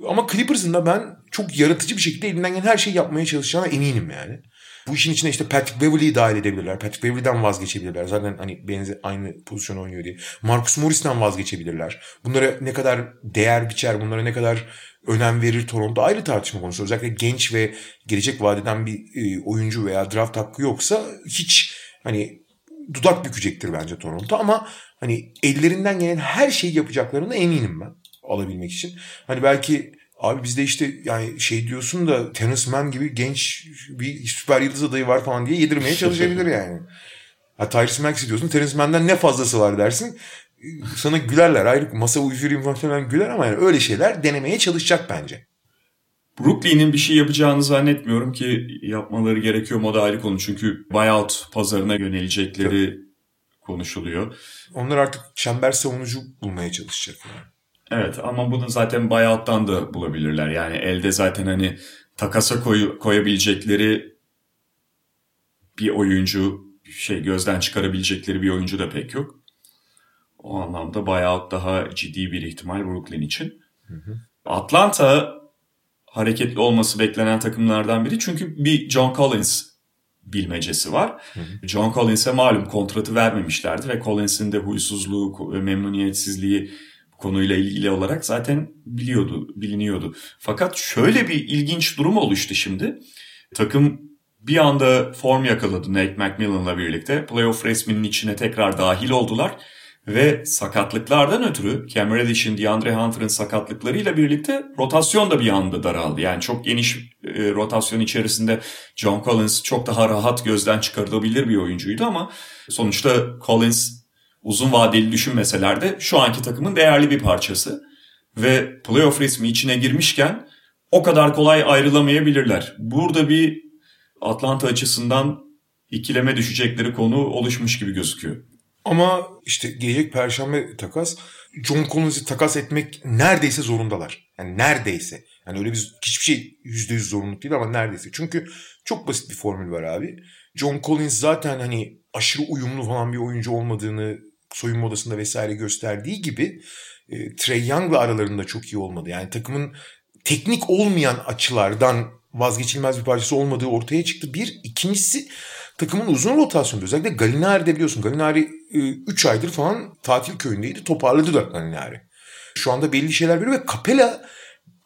Ama Clippers'ın da ben çok yaratıcı bir şekilde elinden gelen her şeyi yapmaya çalışacağına eminim yani. Bu işin içine işte Patrick Beverley'i dahil edebilirler. Patrick Beverley'den vazgeçebilirler. Zaten hani benzer aynı pozisyon oynuyor diye. Marcus Morris'ten vazgeçebilirler. Bunlara ne kadar değer biçer, bunlara ne kadar önem verir Toronto ayrı tartışma konusu. Özellikle genç ve gelecek vadeden bir e, oyuncu veya draft hakkı yoksa hiç hani dudak bükecektir bence Toronto ama hani ellerinden gelen her şeyi yapacaklarına eminim ben alabilmek için. Hani belki Abi bizde işte yani şey diyorsun da Terence Mann gibi genç bir süper yıldız adayı var falan diye yedirmeye çalışabilir yani. Ha Tyrese Maxey diyorsun Terence Mann'den ne fazlası var dersin. Sana gülerler ayrı masa uyuşurayım falan güler ama yani öyle şeyler denemeye çalışacak bence. Brooklyn'in bir şey yapacağını zannetmiyorum ki yapmaları gerekiyor moda ayrı konu. Çünkü buyout pazarına yönelecekleri Tabii. konuşuluyor. Onlar artık çember savunucu bulmaya çalışacak yani. Evet ama bunu zaten buyout'tan da bulabilirler. Yani elde zaten hani takasa koy, koyabilecekleri bir oyuncu şey gözden çıkarabilecekleri bir oyuncu da pek yok. O anlamda buyout daha ciddi bir ihtimal Brooklyn için. Hı hı. Atlanta hareketli olması beklenen takımlardan biri. Çünkü bir John Collins bilmecesi var. Hı hı. John Collins'e malum kontratı vermemişlerdi ve Collins'in de huysuzluğu ve memnuniyetsizliği konuyla ilgili olarak zaten biliyordu, biliniyordu. Fakat şöyle bir ilginç durum oluştu şimdi. Takım bir anda form yakaladı Nate McMillan'la birlikte. Playoff resminin içine tekrar dahil oldular. Ve sakatlıklardan ötürü Cam Reddish'in, DeAndre Hunter'ın sakatlıklarıyla birlikte rotasyon da bir anda daraldı. Yani çok geniş e, rotasyon içerisinde John Collins çok daha rahat gözden çıkarılabilir bir oyuncuydu ama sonuçta Collins uzun vadeli düşünmeseler de şu anki takımın değerli bir parçası. Ve playoff resmi içine girmişken o kadar kolay ayrılamayabilirler. Burada bir Atlanta açısından ikileme düşecekleri konu oluşmuş gibi gözüküyor. Ama işte gelecek perşembe takas John Collins'i takas etmek neredeyse zorundalar. Yani neredeyse. Yani öyle bir hiçbir şey yüzde yüz zorunluluk değil ama neredeyse. Çünkü çok basit bir formül var abi. John Collins zaten hani aşırı uyumlu falan bir oyuncu olmadığını soyunma odasında vesaire gösterdiği gibi e, Trey Young'la aralarında çok iyi olmadı. Yani takımın teknik olmayan açılardan vazgeçilmez bir parçası olmadığı ortaya çıktı. Bir. ikincisi takımın uzun rotasyonu. Özellikle Galinari'de biliyorsun. Galinari 3 e, aydır falan tatil köyündeydi. Toparladı da Galinari. Şu anda belli şeyler veriyor ve Capella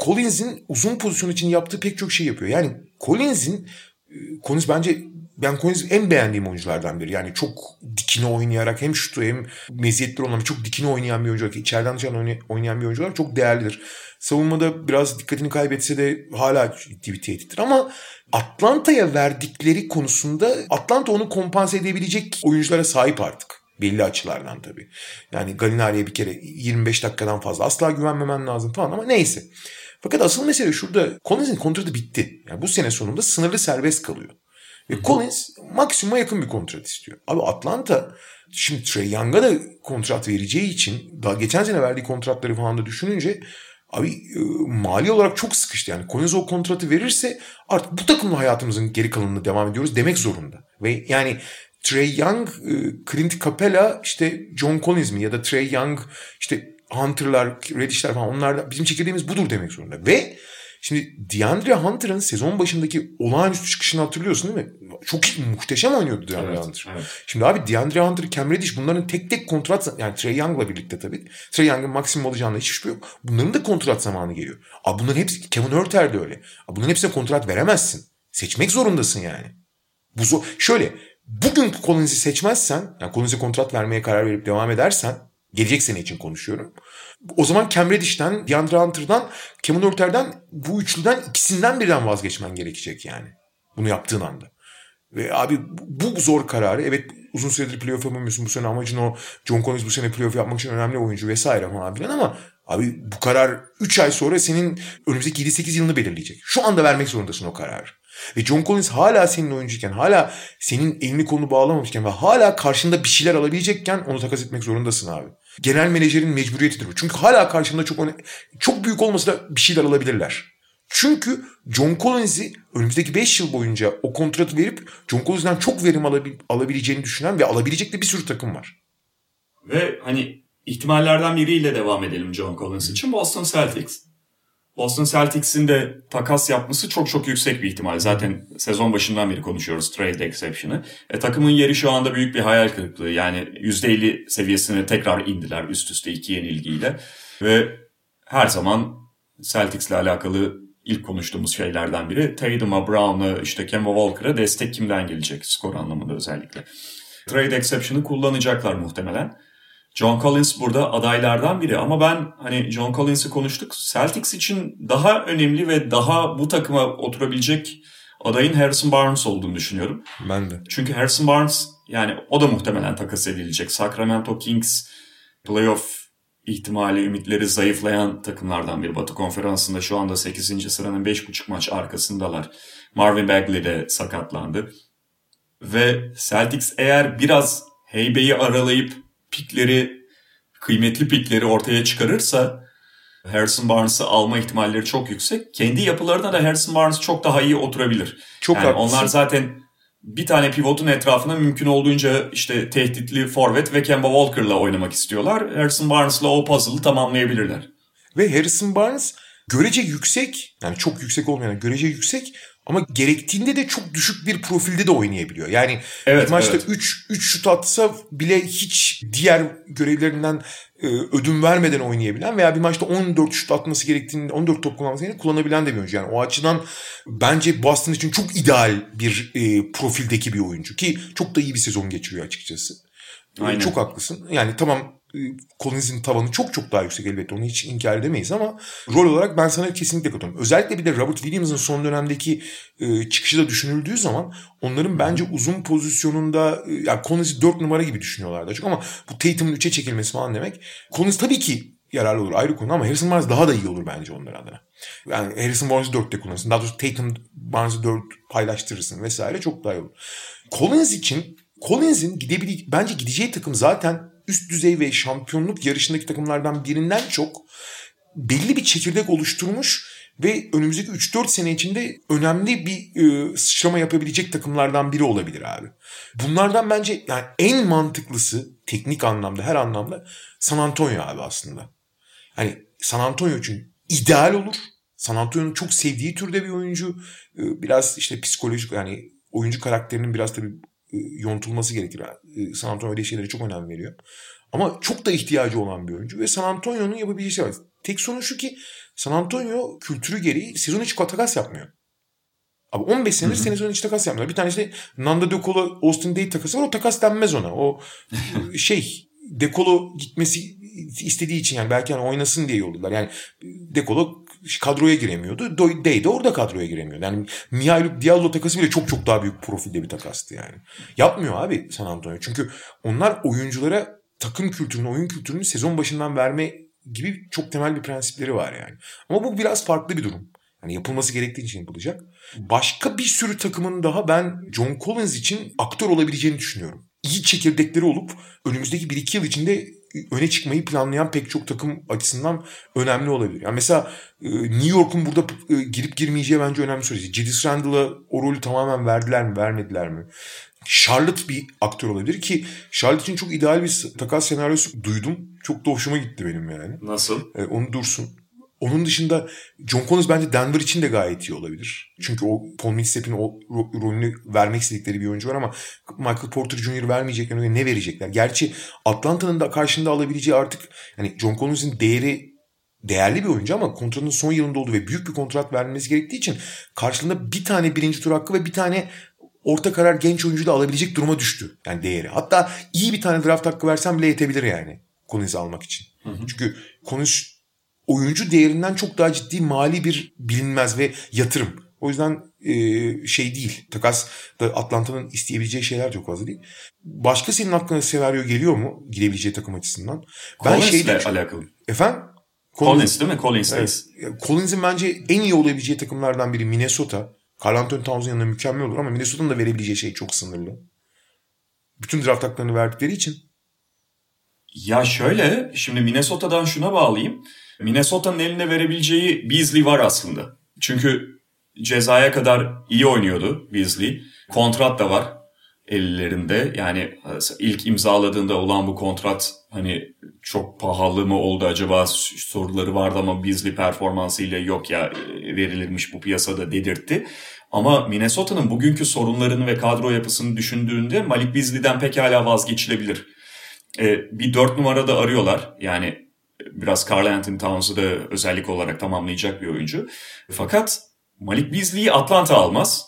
Collins'in uzun pozisyon için yaptığı pek çok şey yapıyor. Yani Collins'in e, Collins bence ben Collins en beğendiğim oyunculardan biri. Yani çok dikine oynayarak hem şutu hem meziyetleri olan çok dikine oynayan bir oyuncu. İçeriden dışarıdan oynayan bir oyuncular çok değerlidir. Savunmada biraz dikkatini kaybetse de hala ciddi bir tehdittir. Ama Atlanta'ya verdikleri konusunda Atlanta onu kompanse edebilecek oyunculara sahip artık. Belli açılardan tabii. Yani Galinari'ye bir kere 25 dakikadan fazla asla güvenmemen lazım falan ama neyse. Fakat asıl mesele şurada Collins'in kontratı bitti. Yani bu sene sonunda sınırlı serbest kalıyor. Ve Collins maksimuma yakın bir kontrat istiyor. Abi Atlanta şimdi Trey Young'a da kontrat vereceği için daha geçen sene verdiği kontratları falan da düşününce abi e, mali olarak çok sıkıştı. Yani Collins o kontratı verirse artık bu takımla hayatımızın geri kalanını devam ediyoruz demek zorunda. Ve yani Trey Young, e, Clint Capella, işte John Collins mi ya da Trey Young, işte Hunter'lar, Reddish'ler falan onlar da bizim çekirdeğimiz budur demek zorunda. Ve şimdi DeAndre Hunter'ın sezon başındaki olağanüstü çıkışını hatırlıyorsun değil mi? Çok muhteşem oynuyordu DeAndre evet, Hunter. Evet. Şimdi abi DeAndre Hunter, Cam Reddish bunların tek tek kontrat yani Trey Young'la birlikte tabii. Trey Young'ın maksimum alacağında hiç şüphe yok. Bunların da kontrat zamanı geliyor. Abi bunların hepsi Kevin Hurter de öyle. Abi bunların hepsine kontrat veremezsin. Seçmek zorundasın yani. Bu zor. Şöyle bugün Collins'i seçmezsen, yani Collins'e kontrat vermeye karar verip devam edersen, gelecek sene için konuşuyorum. O zaman Cam Reddish'ten, DeAndre Hunter'dan, Kevin Örter'den bu üçlüden ikisinden birden vazgeçmen gerekecek yani. Bunu yaptığın anda. Ve abi bu zor kararı evet uzun süredir playoff yapamıyorsun bu sene amacın o John Collins bu sene playoff yapmak için önemli oyuncu vesaire falan filan ama abi bu karar 3 ay sonra senin önümüzdeki 7-8 yılını belirleyecek. Şu anda vermek zorundasın o kararı. Ve John Collins hala senin oyuncuyken, hala senin elini kolunu bağlamamışken ve hala karşında bir şeyler alabilecekken onu takas etmek zorundasın abi. Genel menajerin mecburiyetidir bu. Çünkü hala karşında çok çok büyük olmasa da bir şeyler alabilirler. Çünkü John Collins'i önümüzdeki 5 yıl boyunca o kontratı verip John Collins'den çok verim alabil- alabileceğini düşünen ve alabilecek de bir sürü takım var. Ve hani ihtimallerden biriyle devam edelim John Collins için Boston Celtics. Boston Celtics'in de takas yapması çok çok yüksek bir ihtimal. Zaten sezon başından beri konuşuyoruz trade exception'ı. E, takımın yeri şu anda büyük bir hayal kırıklığı. Yani %50 seviyesine tekrar indiler üst üste iki yenilgiyle. Ve her zaman Celtics'le alakalı ilk konuştuğumuz şeylerden biri Tatum'a, Brown'a, işte Kemba Walker'a destek kimden gelecek skor anlamında özellikle. Trade exception'ı kullanacaklar muhtemelen. John Collins burada adaylardan biri ama ben hani John Collins'i konuştuk. Celtics için daha önemli ve daha bu takıma oturabilecek adayın Harrison Barnes olduğunu düşünüyorum. Ben de. Çünkü Harrison Barnes yani o da muhtemelen takas edilecek. Sacramento Kings playoff ihtimali, ümitleri zayıflayan takımlardan biri. Batı konferansında şu anda 8. sıranın 5.5 maç arkasındalar. Marvin Bagley de sakatlandı. Ve Celtics eğer biraz heybeyi aralayıp pikleri, kıymetli pikleri ortaya çıkarırsa Harrison Barnes'ı alma ihtimalleri çok yüksek. Kendi yapılarına da Harrison Barnes çok daha iyi oturabilir. Çok yani haklısın. onlar zaten bir tane pivotun etrafına mümkün olduğunca işte tehditli forvet ve Kemba Walker'la oynamak istiyorlar. Harrison Barnes'la o puzzle'ı tamamlayabilirler. Ve Harrison Barnes görece yüksek yani çok yüksek olmayan görece yüksek ama gerektiğinde de çok düşük bir profilde de oynayabiliyor. Yani evet, bir maçta 3 evet. 3 şut atsa bile hiç diğer görevlerinden e, ödün vermeden oynayabilen veya bir maçta 14 şut atması gerektiğinde 14 top kullanması gerektiğinde kullanabilen de bir oyuncu. Yani o açıdan bence Boston için çok ideal bir e, profildeki bir oyuncu ki çok da iyi bir sezon geçiriyor açıkçası. E, Aynen. Çok haklısın. Yani tamam Collins'in tavanı çok çok daha yüksek elbette onu hiç inkar edemeyiz ama rol olarak ben sana kesinlikle katılıyorum. Özellikle bir de Robert Williams'ın son dönemdeki e, çıkışı da düşünüldüğü zaman onların bence uzun pozisyonunda e, yani Collins'i 4 numara gibi düşünüyorlardı çok ama bu Tatum'un 3'e çekilmesi falan demek. Collins tabii ki yararlı olur ayrı konu ama Harrison Barnes daha da iyi olur bence onlar adına. Yani Harrison Barnes'ı 4'te kullanırsın. Daha doğrusu Tatum Barnes'ı 4 paylaştırırsın vesaire çok daha iyi olur. Collins için Collins'in gidebileceği, bence gideceği takım zaten üst düzey ve şampiyonluk yarışındaki takımlardan birinden çok belli bir çekirdek oluşturmuş ve önümüzdeki 3-4 sene içinde önemli bir e, sıçrama yapabilecek takımlardan biri olabilir abi. Bunlardan bence yani en mantıklısı teknik anlamda her anlamda San Antonio abi aslında. Hani San Antonio için ideal olur. San Antonio'nun çok sevdiği türde bir oyuncu. E, biraz işte psikolojik yani oyuncu karakterinin biraz tabii yontulması gerekir. E, San Antonio öyle şeylere çok önem veriyor. Ama çok da ihtiyacı olan bir oyuncu ve San Antonio'nun yapabileceği şey var. Tek sorun şu ki San Antonio kültürü gereği sezon içi takas yapmıyor. Abi 15 senedir sene sonu hiç takas yapmıyorlar. Bir tanesi de Nando De Colo Austin Day takası var. O takas denmez ona. O şey De Colo gitmesi istediği için yani belki hani oynasın diye yolladılar. Yani De Colo kadroya giremiyordu. Day de orada kadroya giremiyordu. Yani Mihail Diallo takası bile çok çok daha büyük profilde bir takastı yani. Yapmıyor abi San Antonio. Çünkü onlar oyunculara takım kültürünü, oyun kültürünü sezon başından verme gibi çok temel bir prensipleri var yani. Ama bu biraz farklı bir durum. Yani yapılması gerektiği için yapılacak. Başka bir sürü takımın daha ben John Collins için aktör olabileceğini düşünüyorum. İyi çekirdekleri olup önümüzdeki 1-2 yıl içinde öne çıkmayı planlayan pek çok takım açısından önemli olabilir. Yani mesela e, New York'un burada e, girip girmeyeceği bence önemli soru. Julius Randle'a o rolü tamamen verdiler mi, vermediler mi? Charlotte bir aktör olabilir ki Charlotte için çok ideal bir takas senaryosu duydum. Çok da hoşuma gitti benim yani. Nasıl? E, onu dursun. Onun dışında John Collins bence Denver için de gayet iyi olabilir. Çünkü o Paul Millsap'in o rolünü vermek istedikleri bir oyuncu var ama Michael Porter Jr. vermeyecekler ne verecekler? Gerçi Atlanta'nın da karşında alabileceği artık hani John Collins'in değeri değerli bir oyuncu ama kontratın son yılında olduğu ve büyük bir kontrat vermesi gerektiği için karşılığında bir tane birinci tur hakkı ve bir tane orta karar genç oyuncu da alabilecek duruma düştü. Yani değeri. Hatta iyi bir tane draft hakkı versen bile yetebilir yani Collins'i almak için. Hı hı. Çünkü Collins oyuncu değerinden çok daha ciddi mali bir bilinmez ve yatırım. O yüzden e, şey değil. Takas da Atlanta'nın isteyebileceği şeyler çok fazla değil. Başka senin aklına senaryo geliyor mu gidebileceği takım açısından? Ben şeyle çok... alakalı. Efendim? Collins, Collins değil mi? Collins. Evet. Collins'in bence en iyi olabileceği takımlardan biri Minnesota. Carl Anthony Towns'un yanında mükemmel olur ama Minnesota'nın da verebileceği şey çok sınırlı. Bütün draft haklarını verdikleri için. Ya şöyle, şimdi Minnesota'dan şuna bağlayayım. Minnesota'nın eline verebileceği Beasley var aslında. Çünkü cezaya kadar iyi oynuyordu Beasley. Kontrat da var ellerinde. Yani ilk imzaladığında olan bu kontrat hani çok pahalı mı oldu acaba soruları vardı ama Beasley performansıyla yok ya verilirmiş bu piyasada dedirtti. Ama Minnesota'nın bugünkü sorunlarını ve kadro yapısını düşündüğünde Malik Beasley'den pekala vazgeçilebilir. Ee, bir dört numarada arıyorlar. Yani biraz Carl Anthony Towns'u da özellik olarak tamamlayacak bir oyuncu. Fakat Malik Beasley'i Atlanta almaz.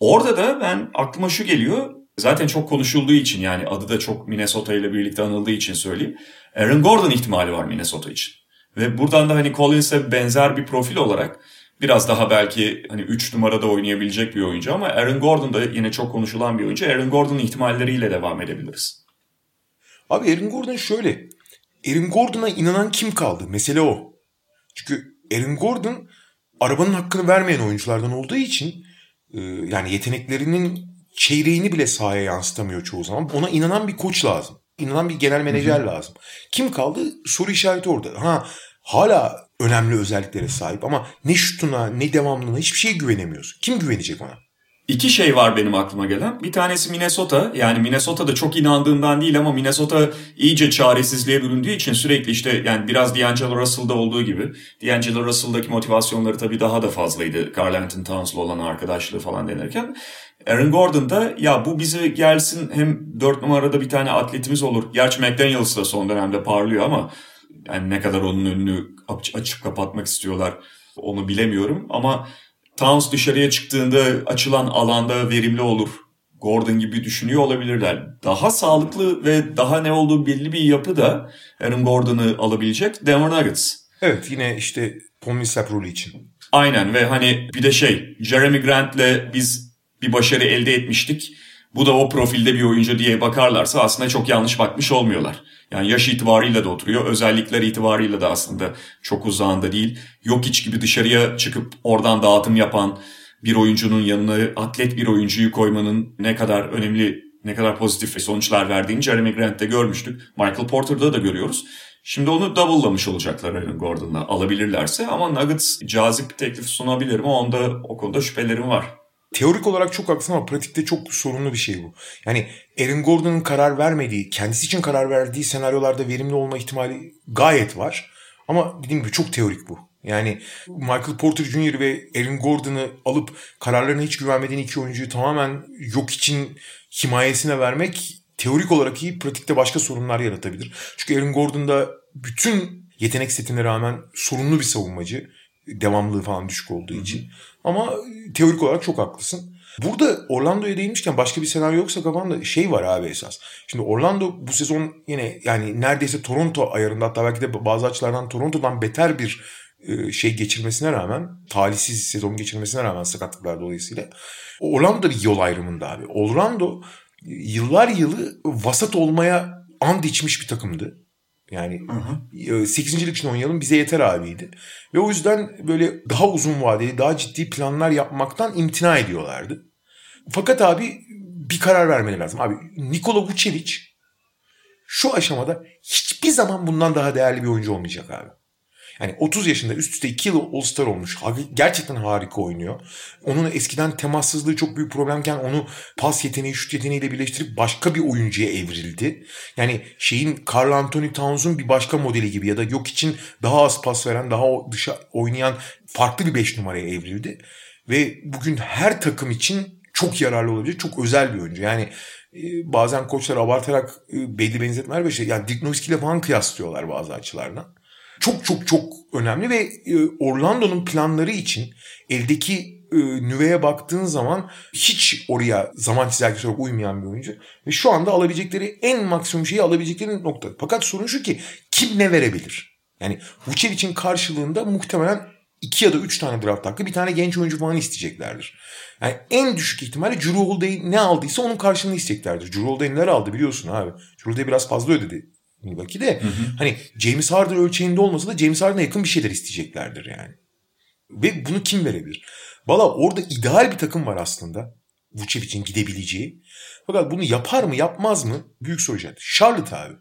Orada da ben aklıma şu geliyor. Zaten çok konuşulduğu için yani adı da çok Minnesota ile birlikte anıldığı için söyleyeyim. Aaron Gordon ihtimali var Minnesota için. Ve buradan da hani Collins'e benzer bir profil olarak biraz daha belki hani 3 numarada oynayabilecek bir oyuncu ama Aaron Gordon da yine çok konuşulan bir oyuncu. Aaron Gordon'un ihtimalleriyle devam edebiliriz. Abi Aaron Gordon şöyle. Aaron Gordon'a inanan kim kaldı? Mesele o. Çünkü Aaron Gordon arabanın hakkını vermeyen oyunculardan olduğu için e, yani yeteneklerinin çeyreğini bile sahaya yansıtamıyor çoğu zaman. Ona inanan bir koç lazım. İnanan bir genel menajer Hı-hı. lazım. Kim kaldı? Soru işareti orada. Ha hala önemli özelliklere sahip ama ne şutuna ne devamlılığına hiçbir şeye güvenemiyorsun. Kim güvenecek ona? İki şey var benim aklıma gelen. Bir tanesi Minnesota. Yani Minnesota'da çok inandığımdan değil ama Minnesota iyice çaresizliğe büründüğü için sürekli işte yani biraz D'Angelo Russell'da olduğu gibi. D'Angelo Russell'daki motivasyonları tabii daha da fazlaydı. Carl Anthony Towns'la olan arkadaşlığı falan denirken. Aaron Gordon da ya bu bize gelsin hem dört numarada bir tane atletimiz olur. Gerçi McDaniels da son dönemde parlıyor ama yani ne kadar onun önünü açıp kapatmak istiyorlar onu bilemiyorum. Ama Towns dışarıya çıktığında açılan alanda verimli olur. Gordon gibi düşünüyor olabilirler. Daha sağlıklı ve daha ne olduğu belli bir yapı da Aaron Gordon'ı alabilecek Denver Nuggets. Evet yine işte Paul Millsap rolü için. Aynen ve hani bir de şey Jeremy Grant'le biz bir başarı elde etmiştik. Bu da o profilde bir oyuncu diye bakarlarsa aslında çok yanlış bakmış olmuyorlar. Yani yaş itibarıyla da oturuyor. Özellikler itibarıyla da aslında çok uzağında değil. Yok hiç gibi dışarıya çıkıp oradan dağıtım yapan bir oyuncunun yanına atlet bir oyuncuyu koymanın ne kadar önemli, ne kadar pozitif sonuçlar verdiğini Jeremy Grant'te görmüştük. Michael Porter'da da görüyoruz. Şimdi onu double'lamış olacaklar Aaron Gordon'la alabilirlerse ama Nuggets cazip bir teklif sunabilir mi? Onda o konuda şüphelerim var. Teorik olarak çok haklısın ama pratikte çok sorunlu bir şey bu. Yani Aaron Gordon'un karar vermediği, kendisi için karar verdiği senaryolarda verimli olma ihtimali gayet var. Ama dediğim gibi çok teorik bu. Yani Michael Porter Jr. ve Aaron Gordon'ı alıp kararlarına hiç güvenmediğin iki oyuncuyu tamamen yok için himayesine vermek teorik olarak iyi, pratikte başka sorunlar yaratabilir. Çünkü Aaron Gordon da bütün yetenek setine rağmen sorunlu bir savunmacı devamlılığı falan düşük olduğu için. Ama teorik olarak çok haklısın. Burada Orlando'ya değinmişken başka bir senaryo yoksa kafamda şey var abi esas. Şimdi Orlando bu sezon yine yani neredeyse Toronto ayarında hatta belki de bazı açılardan Toronto'dan beter bir e, şey geçirmesine rağmen talihsiz sezon geçirmesine rağmen sakatlıklar dolayısıyla Orlando da bir yol ayrımında abi. Orlando yıllar yılı vasat olmaya and içmiş bir takımdı. Yani hı hı. 8. lig için oynayalım bize yeter abiydi. Ve o yüzden böyle daha uzun vadeli, daha ciddi planlar yapmaktan imtina ediyorlardı. Fakat abi bir karar vermeleri lazım. Abi Nikola Vucevic şu aşamada hiçbir zaman bundan daha değerli bir oyuncu olmayacak abi. Yani 30 yaşında üst üste 2 yıl All-Star olmuş. Gerçekten harika oynuyor. Onun eskiden temassızlığı çok büyük problemken onu pas yeteneği, şut yeteneğiyle birleştirip başka bir oyuncuya evrildi. Yani şeyin Carl Anthony Towns'un bir başka modeli gibi ya da yok için daha az pas veren, daha dışa oynayan farklı bir 5 numaraya evrildi. Ve bugün her takım için çok yararlı olabilecek çok özel bir oyuncu. Yani e, bazen koçlar abartarak e, belli benzetmeler ve şey yani Dick Nowitzki ile falan kıyaslıyorlar bazı açılardan çok çok çok önemli ve e, Orlando'nun planları için eldeki e, nüveye baktığın zaman hiç oraya zaman çizelgesi olarak uymayan bir oyuncu. Ve şu anda alabilecekleri en maksimum şeyi alabilecekleri nokta. Fakat sorun şu ki kim ne verebilir? Yani Vucevic'in karşılığında muhtemelen iki ya da üç tane draft hakkı bir tane genç oyuncu falan isteyeceklerdir. Yani en düşük ihtimalle Drew Holiday ne aldıysa onun karşılığını isteyeceklerdir. Drew Holiday neler aldı biliyorsun abi. Drew Holiday biraz fazla ödedi Milwaukee de hı hı. hani James Harden ölçeğinde olmasa da James Harden'a yakın bir şeyler isteyeceklerdir yani. Ve bunu kim verebilir? Valla orada ideal bir takım var aslında. Vucevic'in gidebileceği. Fakat bunu yapar mı yapmaz mı? Büyük soru işareti. Charlotte abi.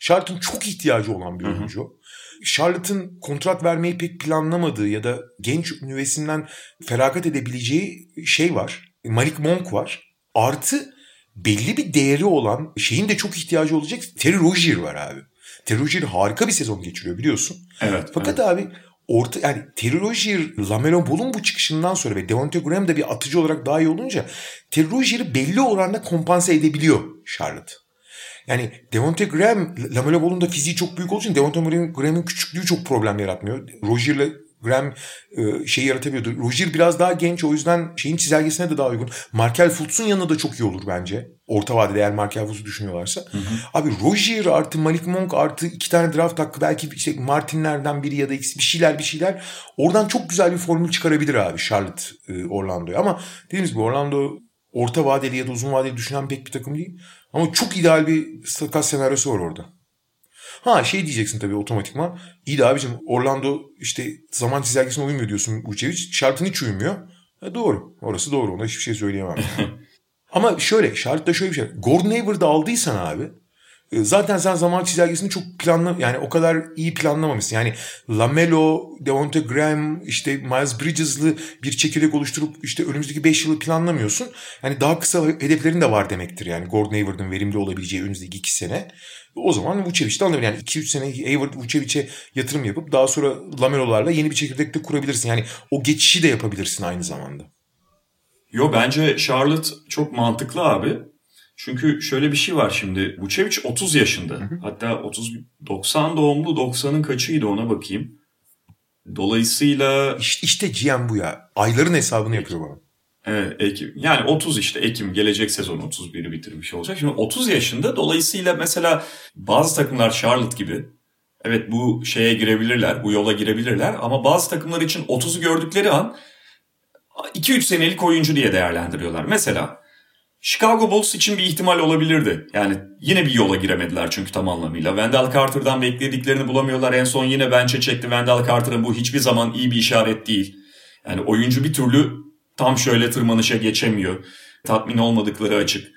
Charlotte'ın çok ihtiyacı olan bir oyuncu. Hı hı. Charlotte'ın kontrat vermeyi pek planlamadığı ya da genç nüvesinden feragat edebileceği şey var. Malik Monk var. Artı belli bir değeri olan şeyin de çok ihtiyacı olacak Terry Rozier var abi. Terry Rozier harika bir sezon geçiriyor biliyorsun. Evet. Fakat evet. abi orta yani Terry Rozier Lamelo Ball'un bu çıkışından sonra ve Devonte Graham da bir atıcı olarak daha iyi olunca Terry Rozier'i belli oranda kompanse edebiliyor Charlotte. Yani Devonte Graham, Lamelo Ball'un da fiziği çok büyük olduğu için Devonte Graham'ın küçüklüğü çok problem yaratmıyor. Rozier'le Graham e, şey yaratabiliyordu. Rozier biraz daha genç o yüzden şeyin çizelgesine de daha uygun. Markel Fultz'un yanında da çok iyi olur bence. Orta vadede eğer Markel Fultz'u düşünüyorlarsa. Hı hı. Abi Rozier artı Malik Monk artı iki tane draft hakkı belki işte Martinlerden biri ya da ikisi bir şeyler bir şeyler. Oradan çok güzel bir formül çıkarabilir abi Charlotte e, Orlando'ya. Ama dediğimiz gibi Orlando orta vadeli ya da uzun vadeli düşünen pek bir takım değil. Ama çok ideal bir takas senaryosu var orada. Ha şey diyeceksin tabii otomatikman. İyi de abicim Orlando işte zaman çizelgesine uymuyor diyorsun Vucevic. Şartın hiç uymuyor. E doğru. Orası doğru. Ona hiçbir şey söyleyemem. Ama şöyle şartta şöyle bir şey. Gordon Hayward'ı aldıysan abi zaten sen zaman çizelgesini çok planla yani o kadar iyi planlamamışsın. Yani Lamelo, Devonte Graham, işte Miles Bridges'lı bir çekirdek oluşturup işte önümüzdeki 5 yılı planlamıyorsun. Yani daha kısa hedeflerin de var demektir yani Gordon Hayward'ın verimli olabileceği önümüzdeki 2 sene. O zaman Vucevic'den alabilir. Yani 2-3 sene Hayward Vucevic'e yatırım yapıp daha sonra Lamelo'larla yeni bir çekirdekte kurabilirsin. Yani o geçişi de yapabilirsin aynı zamanda. Yo bence Charlotte çok mantıklı abi. Çünkü şöyle bir şey var şimdi. Vucevic 30 yaşında. Hı hı. Hatta 30 90 doğumlu 90'ın kaçıydı ona bakayım. Dolayısıyla... İşte, işte GM bu ya. Ayların hesabını yapıyor bana. Evet Ekim. Yani 30 işte Ekim gelecek sezon 31'i bitirmiş olacak. Şimdi 30 yaşında dolayısıyla mesela bazı takımlar Charlotte gibi evet bu şeye girebilirler, bu yola girebilirler ama bazı takımlar için 30'u gördükleri an 2-3 senelik oyuncu diye değerlendiriyorlar. Mesela Chicago Bulls için bir ihtimal olabilirdi. Yani yine bir yola giremediler çünkü tam anlamıyla. Wendell Carter'dan beklediklerini bulamıyorlar. En son yine bench'e çekti Wendell Carter'ın bu hiçbir zaman iyi bir işaret değil. Yani oyuncu bir türlü tam şöyle tırmanışa geçemiyor. Tatmin olmadıkları açık.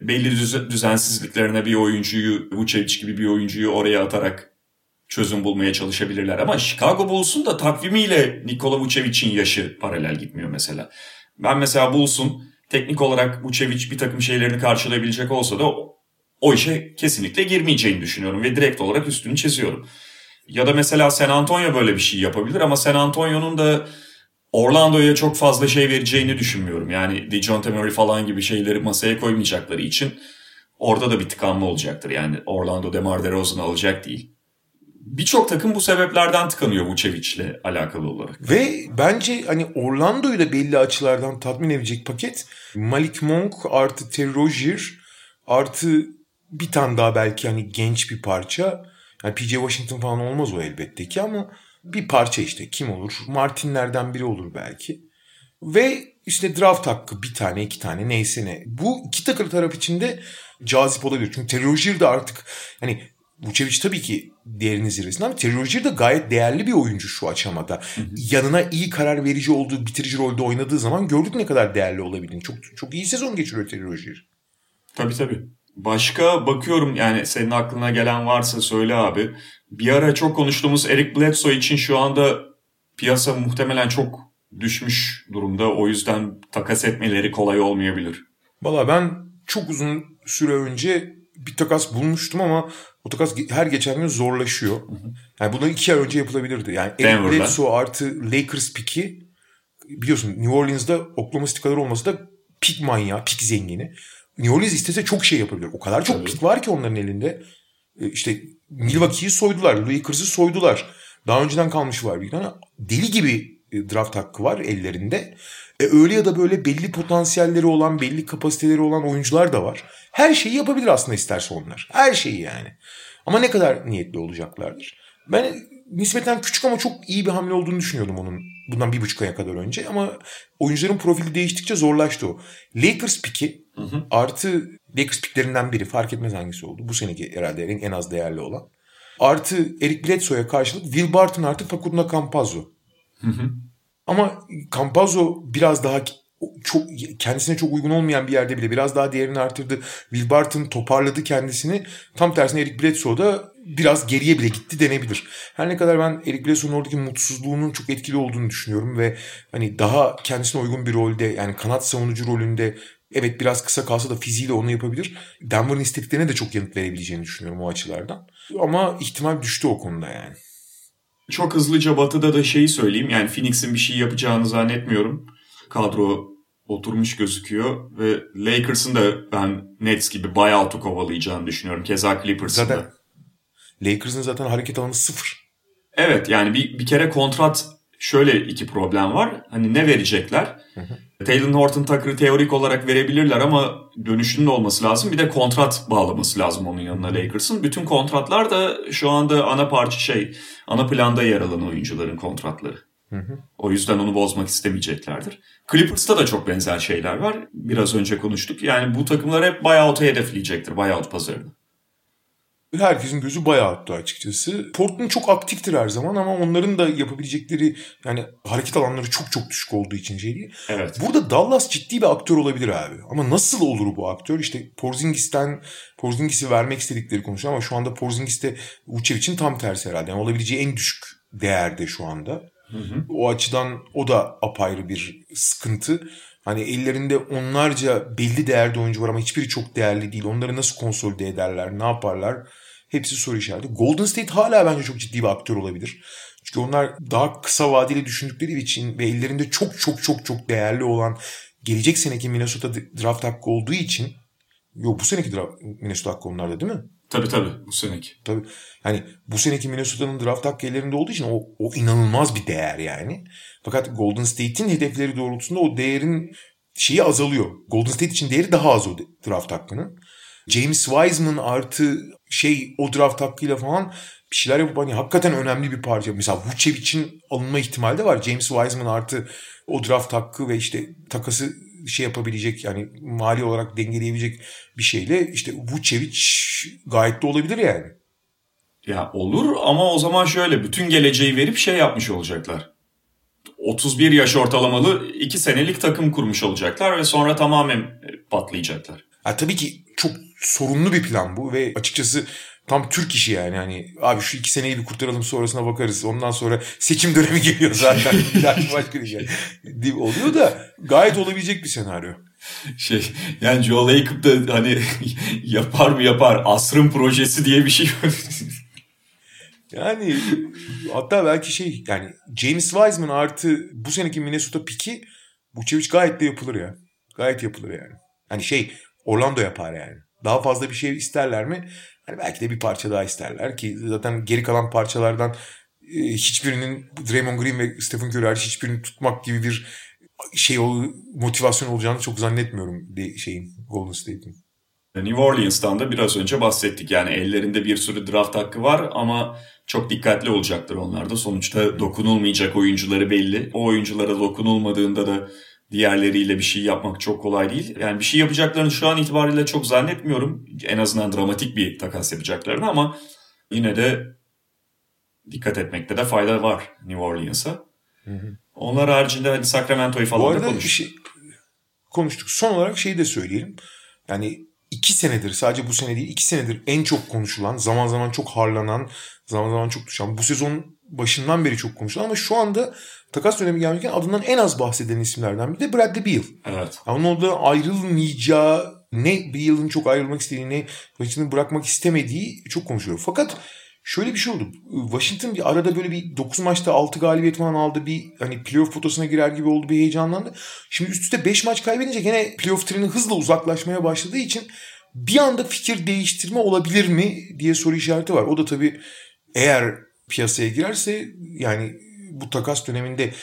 Belli düzensizliklerine bir oyuncuyu, Vucevic gibi bir oyuncuyu oraya atarak çözüm bulmaya çalışabilirler. Ama Chicago Bulls'un da takvimiyle Nikola Vucevic'in yaşı paralel gitmiyor mesela. Ben mesela Bulls'un teknik olarak Vucevic bir takım şeylerini karşılayabilecek olsa da o, işe kesinlikle girmeyeceğini düşünüyorum ve direkt olarak üstünü çiziyorum. Ya da mesela San Antonio böyle bir şey yapabilir ama San Antonio'nun da Orlando'ya çok fazla şey vereceğini düşünmüyorum. Yani DeJounte Murray falan gibi şeyleri masaya koymayacakları için orada da bir tıkanma olacaktır. Yani Orlando DeMar DeRozan'ı alacak değil. Birçok takım bu sebeplerden tıkanıyor Vucevic'le alakalı olarak. Ve bence hani Orlando'yu da belli açılardan tatmin edecek paket Malik Monk artı Terry Rozier artı bir tane daha belki hani genç bir parça. Yani PJ Washington falan olmaz o elbette ki ama bir parça işte kim olur? Martinlerden biri olur belki. Ve işte draft hakkı bir tane iki tane neyse ne. Bu iki takım taraf içinde cazip olabilir. Çünkü Terry Rozier de artık hani Vucevic tabii ki değerinin zirvesinde ama Terry Rozier de gayet değerli bir oyuncu şu aşamada. Hı hı. Yanına iyi karar verici olduğu, bitirici rolde oynadığı zaman gördük ne kadar değerli olabildiğini. Çok çok iyi sezon geçiriyor Terry Rozier. Tabii tabii. Başka bakıyorum yani senin aklına gelen varsa söyle abi. Bir ara çok konuştuğumuz Eric Bledsoe için şu anda piyasa muhtemelen çok düşmüş durumda. O yüzden takas etmeleri kolay olmayabilir. Valla ben çok uzun süre önce bir takas bulmuştum ama o takas her geçen gün zorlaşıyor. Yani bundan iki ay önce yapılabilirdi. Yani Eric Bledsoe artı Lakers piki biliyorsun New Orleans'da Oklahoma City kadar olması da pik manyağı, pik zengini. New Orleans istese çok şey yapabilir. O kadar çok Tabii. pik var ki onların elinde. E, işte Milwaukee'yi soydular. Lakers'ı soydular. Daha önceden kalmış var bir tane. Deli gibi e, draft hakkı var ellerinde. E öyle ya da böyle belli potansiyelleri olan, belli kapasiteleri olan oyuncular da var. Her şeyi yapabilir aslında isterse onlar. Her şeyi yani. Ama ne kadar niyetli olacaklardır. Ben nispeten küçük ama çok iyi bir hamle olduğunu düşünüyordum onun bundan bir buçuk aya kadar önce. Ama oyuncuların profili değiştikçe zorlaştı o. Lakers piki hı hı. artı Lakers piklerinden biri fark etmez hangisi oldu. Bu seneki herhalde en az değerli olan. Artı Eric Bledsoe'ya karşılık Will Barton artı Facundo Campazzo. Hı hı. Ama Campazzo biraz daha çok kendisine çok uygun olmayan bir yerde bile biraz daha değerini arttırdı. Will Barton toparladı kendisini. Tam tersine Eric Bledsoe da biraz geriye bile gitti denebilir. Her ne kadar ben Eric Bledsoe'nun oradaki mutsuzluğunun çok etkili olduğunu düşünüyorum ve hani daha kendisine uygun bir rolde yani kanat savunucu rolünde evet biraz kısa kalsa da fiziğiyle onu yapabilir. Denver'ın istediklerine de çok yanıt verebileceğini düşünüyorum o açılardan. Ama ihtimal düştü o konuda yani. Çok hızlıca Batı'da da şeyi söyleyeyim. Yani Phoenix'in bir şey yapacağını zannetmiyorum. Kadro oturmuş gözüküyor ve Lakers'ın da ben Nets gibi buyout'u kovalayacağını düşünüyorum. Keza Clippers'ın zaten, da. Lakers'ın zaten hareket alanı sıfır. Evet yani bir, bir kere kontrat şöyle iki problem var. Hani ne verecekler? Hı hı. Taylor Horton Tucker'ı teorik olarak verebilirler ama dönüşünün olması lazım. Bir de kontrat bağlaması lazım onun yanına Lakers'ın. Bütün kontratlar da şu anda ana parça şey, ana planda yer alan oyuncuların kontratları. Hı hı. O yüzden onu bozmak istemeyeceklerdir. Clippers'ta da çok benzer şeyler var. Biraz önce konuştuk. Yani bu takımlar hep buyout'u hedefleyecektir. Buyout pazarını. Herkesin gözü bayağı attı açıkçası. Portland çok aktiftir her zaman ama onların da yapabilecekleri yani hareket alanları çok çok düşük olduğu için şey değil. Evet. Burada Dallas ciddi bir aktör olabilir abi. Ama nasıl olur bu aktör? İşte Porzingis'ten Porzingis'i vermek istedikleri konuşuyor ama şu anda Porzingis'te Vucevic'in tam tersi herhalde. Yani olabileceği en düşük değerde şu anda. Hı hı. O açıdan o da apayrı bir sıkıntı. Hani ellerinde onlarca belli değerde oyuncu var ama hiçbiri çok değerli değil. Onları nasıl konsolide ederler, ne yaparlar? Hepsi soru işareti. Golden State hala bence çok ciddi bir aktör olabilir. Çünkü onlar daha kısa vadeli düşündükleri için ve ellerinde çok çok çok çok değerli olan gelecek seneki Minnesota draft hakkı olduğu için yok bu seneki draft, Minnesota hakkı onlarda değil mi? Tabii tabii bu seneki. Tabii. Yani bu seneki Minnesota'nın draft hakkı ellerinde olduğu için o, o inanılmaz bir değer yani. Fakat Golden State'in hedefleri doğrultusunda o değerin şeyi azalıyor. Golden State için değeri daha az o draft hakkının. James Wiseman artı şey o draft hakkıyla falan bir şeyler yapıp hani hakikaten önemli bir parça. Mesela Vucevic'in alınma ihtimali de var. James Wiseman artı o draft hakkı ve işte takası şey yapabilecek yani mali olarak dengeleyebilecek bir şeyle işte Vucevic gayet de olabilir yani. Ya olur ama o zaman şöyle bütün geleceği verip şey yapmış olacaklar. 31 yaş ortalamalı 2 senelik takım kurmuş olacaklar ve sonra tamamen patlayacaklar. Ya tabii ki çok sorunlu bir plan bu ve açıkçası tam Türk işi yani. Hani abi şu iki seneyi bir kurtaralım sonrasına bakarız. Ondan sonra seçim dönemi geliyor zaten. başka bir şey. Oluyor da gayet olabilecek bir senaryo. Şey yani Joe Lacob da hani yapar mı yapar asrın projesi diye bir şey Yani hatta belki şey yani James Wiseman artı bu seneki Minnesota piki Vucevic gayet de yapılır ya. Gayet yapılır yani. Hani şey Orlando yapar yani. Daha fazla bir şey isterler mi? Hani belki de bir parça daha isterler ki zaten geri kalan parçalardan e, hiçbirinin Draymond Green ve Stephen Curry hariç hiçbirini tutmak gibi bir şey motivasyon olacağını çok zannetmiyorum de şeyin Golden State'in. New Orleans'tan da biraz önce bahsettik. Yani ellerinde bir sürü draft hakkı var ama çok dikkatli olacaklar onlar da. Sonuçta dokunulmayacak oyuncuları belli. O oyunculara dokunulmadığında da diğerleriyle bir şey yapmak çok kolay değil. Yani bir şey yapacaklarını şu an itibariyle çok zannetmiyorum. En azından dramatik bir takas yapacaklarını ama yine de dikkat etmekte de fayda var New Orleans'a. Onlar haricinde hadi Sacramento'yu falan Bu arada da konuştuk. Şey, konuştuk. Son olarak şeyi de söyleyelim. Yani iki senedir sadece bu sene değil iki senedir en çok konuşulan zaman zaman çok harlanan zaman zaman çok düşen bu sezon başından beri çok konuşulan ama şu anda takas dönemi gelmişken adından en az bahsedilen isimlerden biri de Bradley Beal. Evet. Yani onun orada ayrılmayacağı ne Beal'ın çok ayrılmak istediğini Washington'ı bırakmak istemediği çok konuşuluyor. Fakat şöyle bir şey oldu. Washington bir arada böyle bir 9 maçta 6 galibiyet falan aldı. Bir hani playoff potasına girer gibi oldu bir heyecanlandı. Şimdi üst üste 5 maç kaybedince gene playoff treni hızla uzaklaşmaya başladığı için bir anda fikir değiştirme olabilir mi diye soru işareti var. O da tabii eğer piyasaya girerse yani bu takas döneminde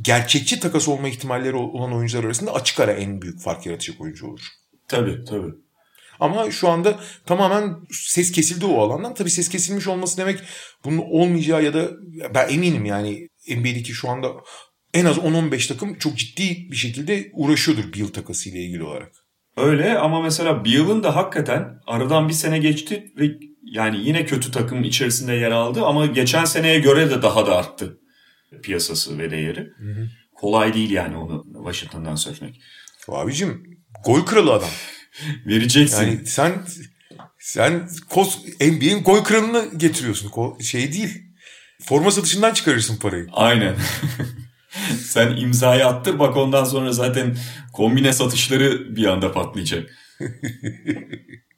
gerçekçi takas olma ihtimalleri olan oyuncular arasında açık ara en büyük fark yaratacak oyuncu olur. Tabii tabii. Ama şu anda tamamen ses kesildi o alandan. Tabii ses kesilmiş olması demek bunun olmayacağı ya da ben eminim yani NBA'deki şu anda en az 10-15 takım çok ciddi bir şekilde uğraşıyordur Beal takası ile ilgili olarak. Öyle ama mesela Beal'ın da hakikaten aradan bir sene geçti ve yani yine kötü takım içerisinde yer aldı ama geçen seneye göre de daha da arttı piyasası ve değeri. Hı hı. Kolay değil yani onu Washington'dan sökmek. Abicim gol kralı adam. Vereceksin. Yani sen sen NBA'in gol kralını getiriyorsun. Şey değil. Forma satışından çıkarırsın parayı. Aynen. sen imzayı attır bak ondan sonra zaten kombine satışları bir anda patlayacak.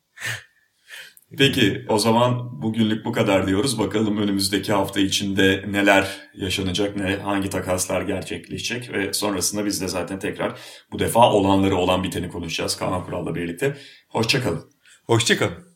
Peki o zaman bugünlük bu kadar diyoruz. Bakalım önümüzdeki hafta içinde neler yaşanacak, ne hangi takaslar gerçekleşecek ve sonrasında biz de zaten tekrar bu defa olanları olan biteni konuşacağız Kaan Kural'la birlikte. Hoşçakalın. Hoşçakalın.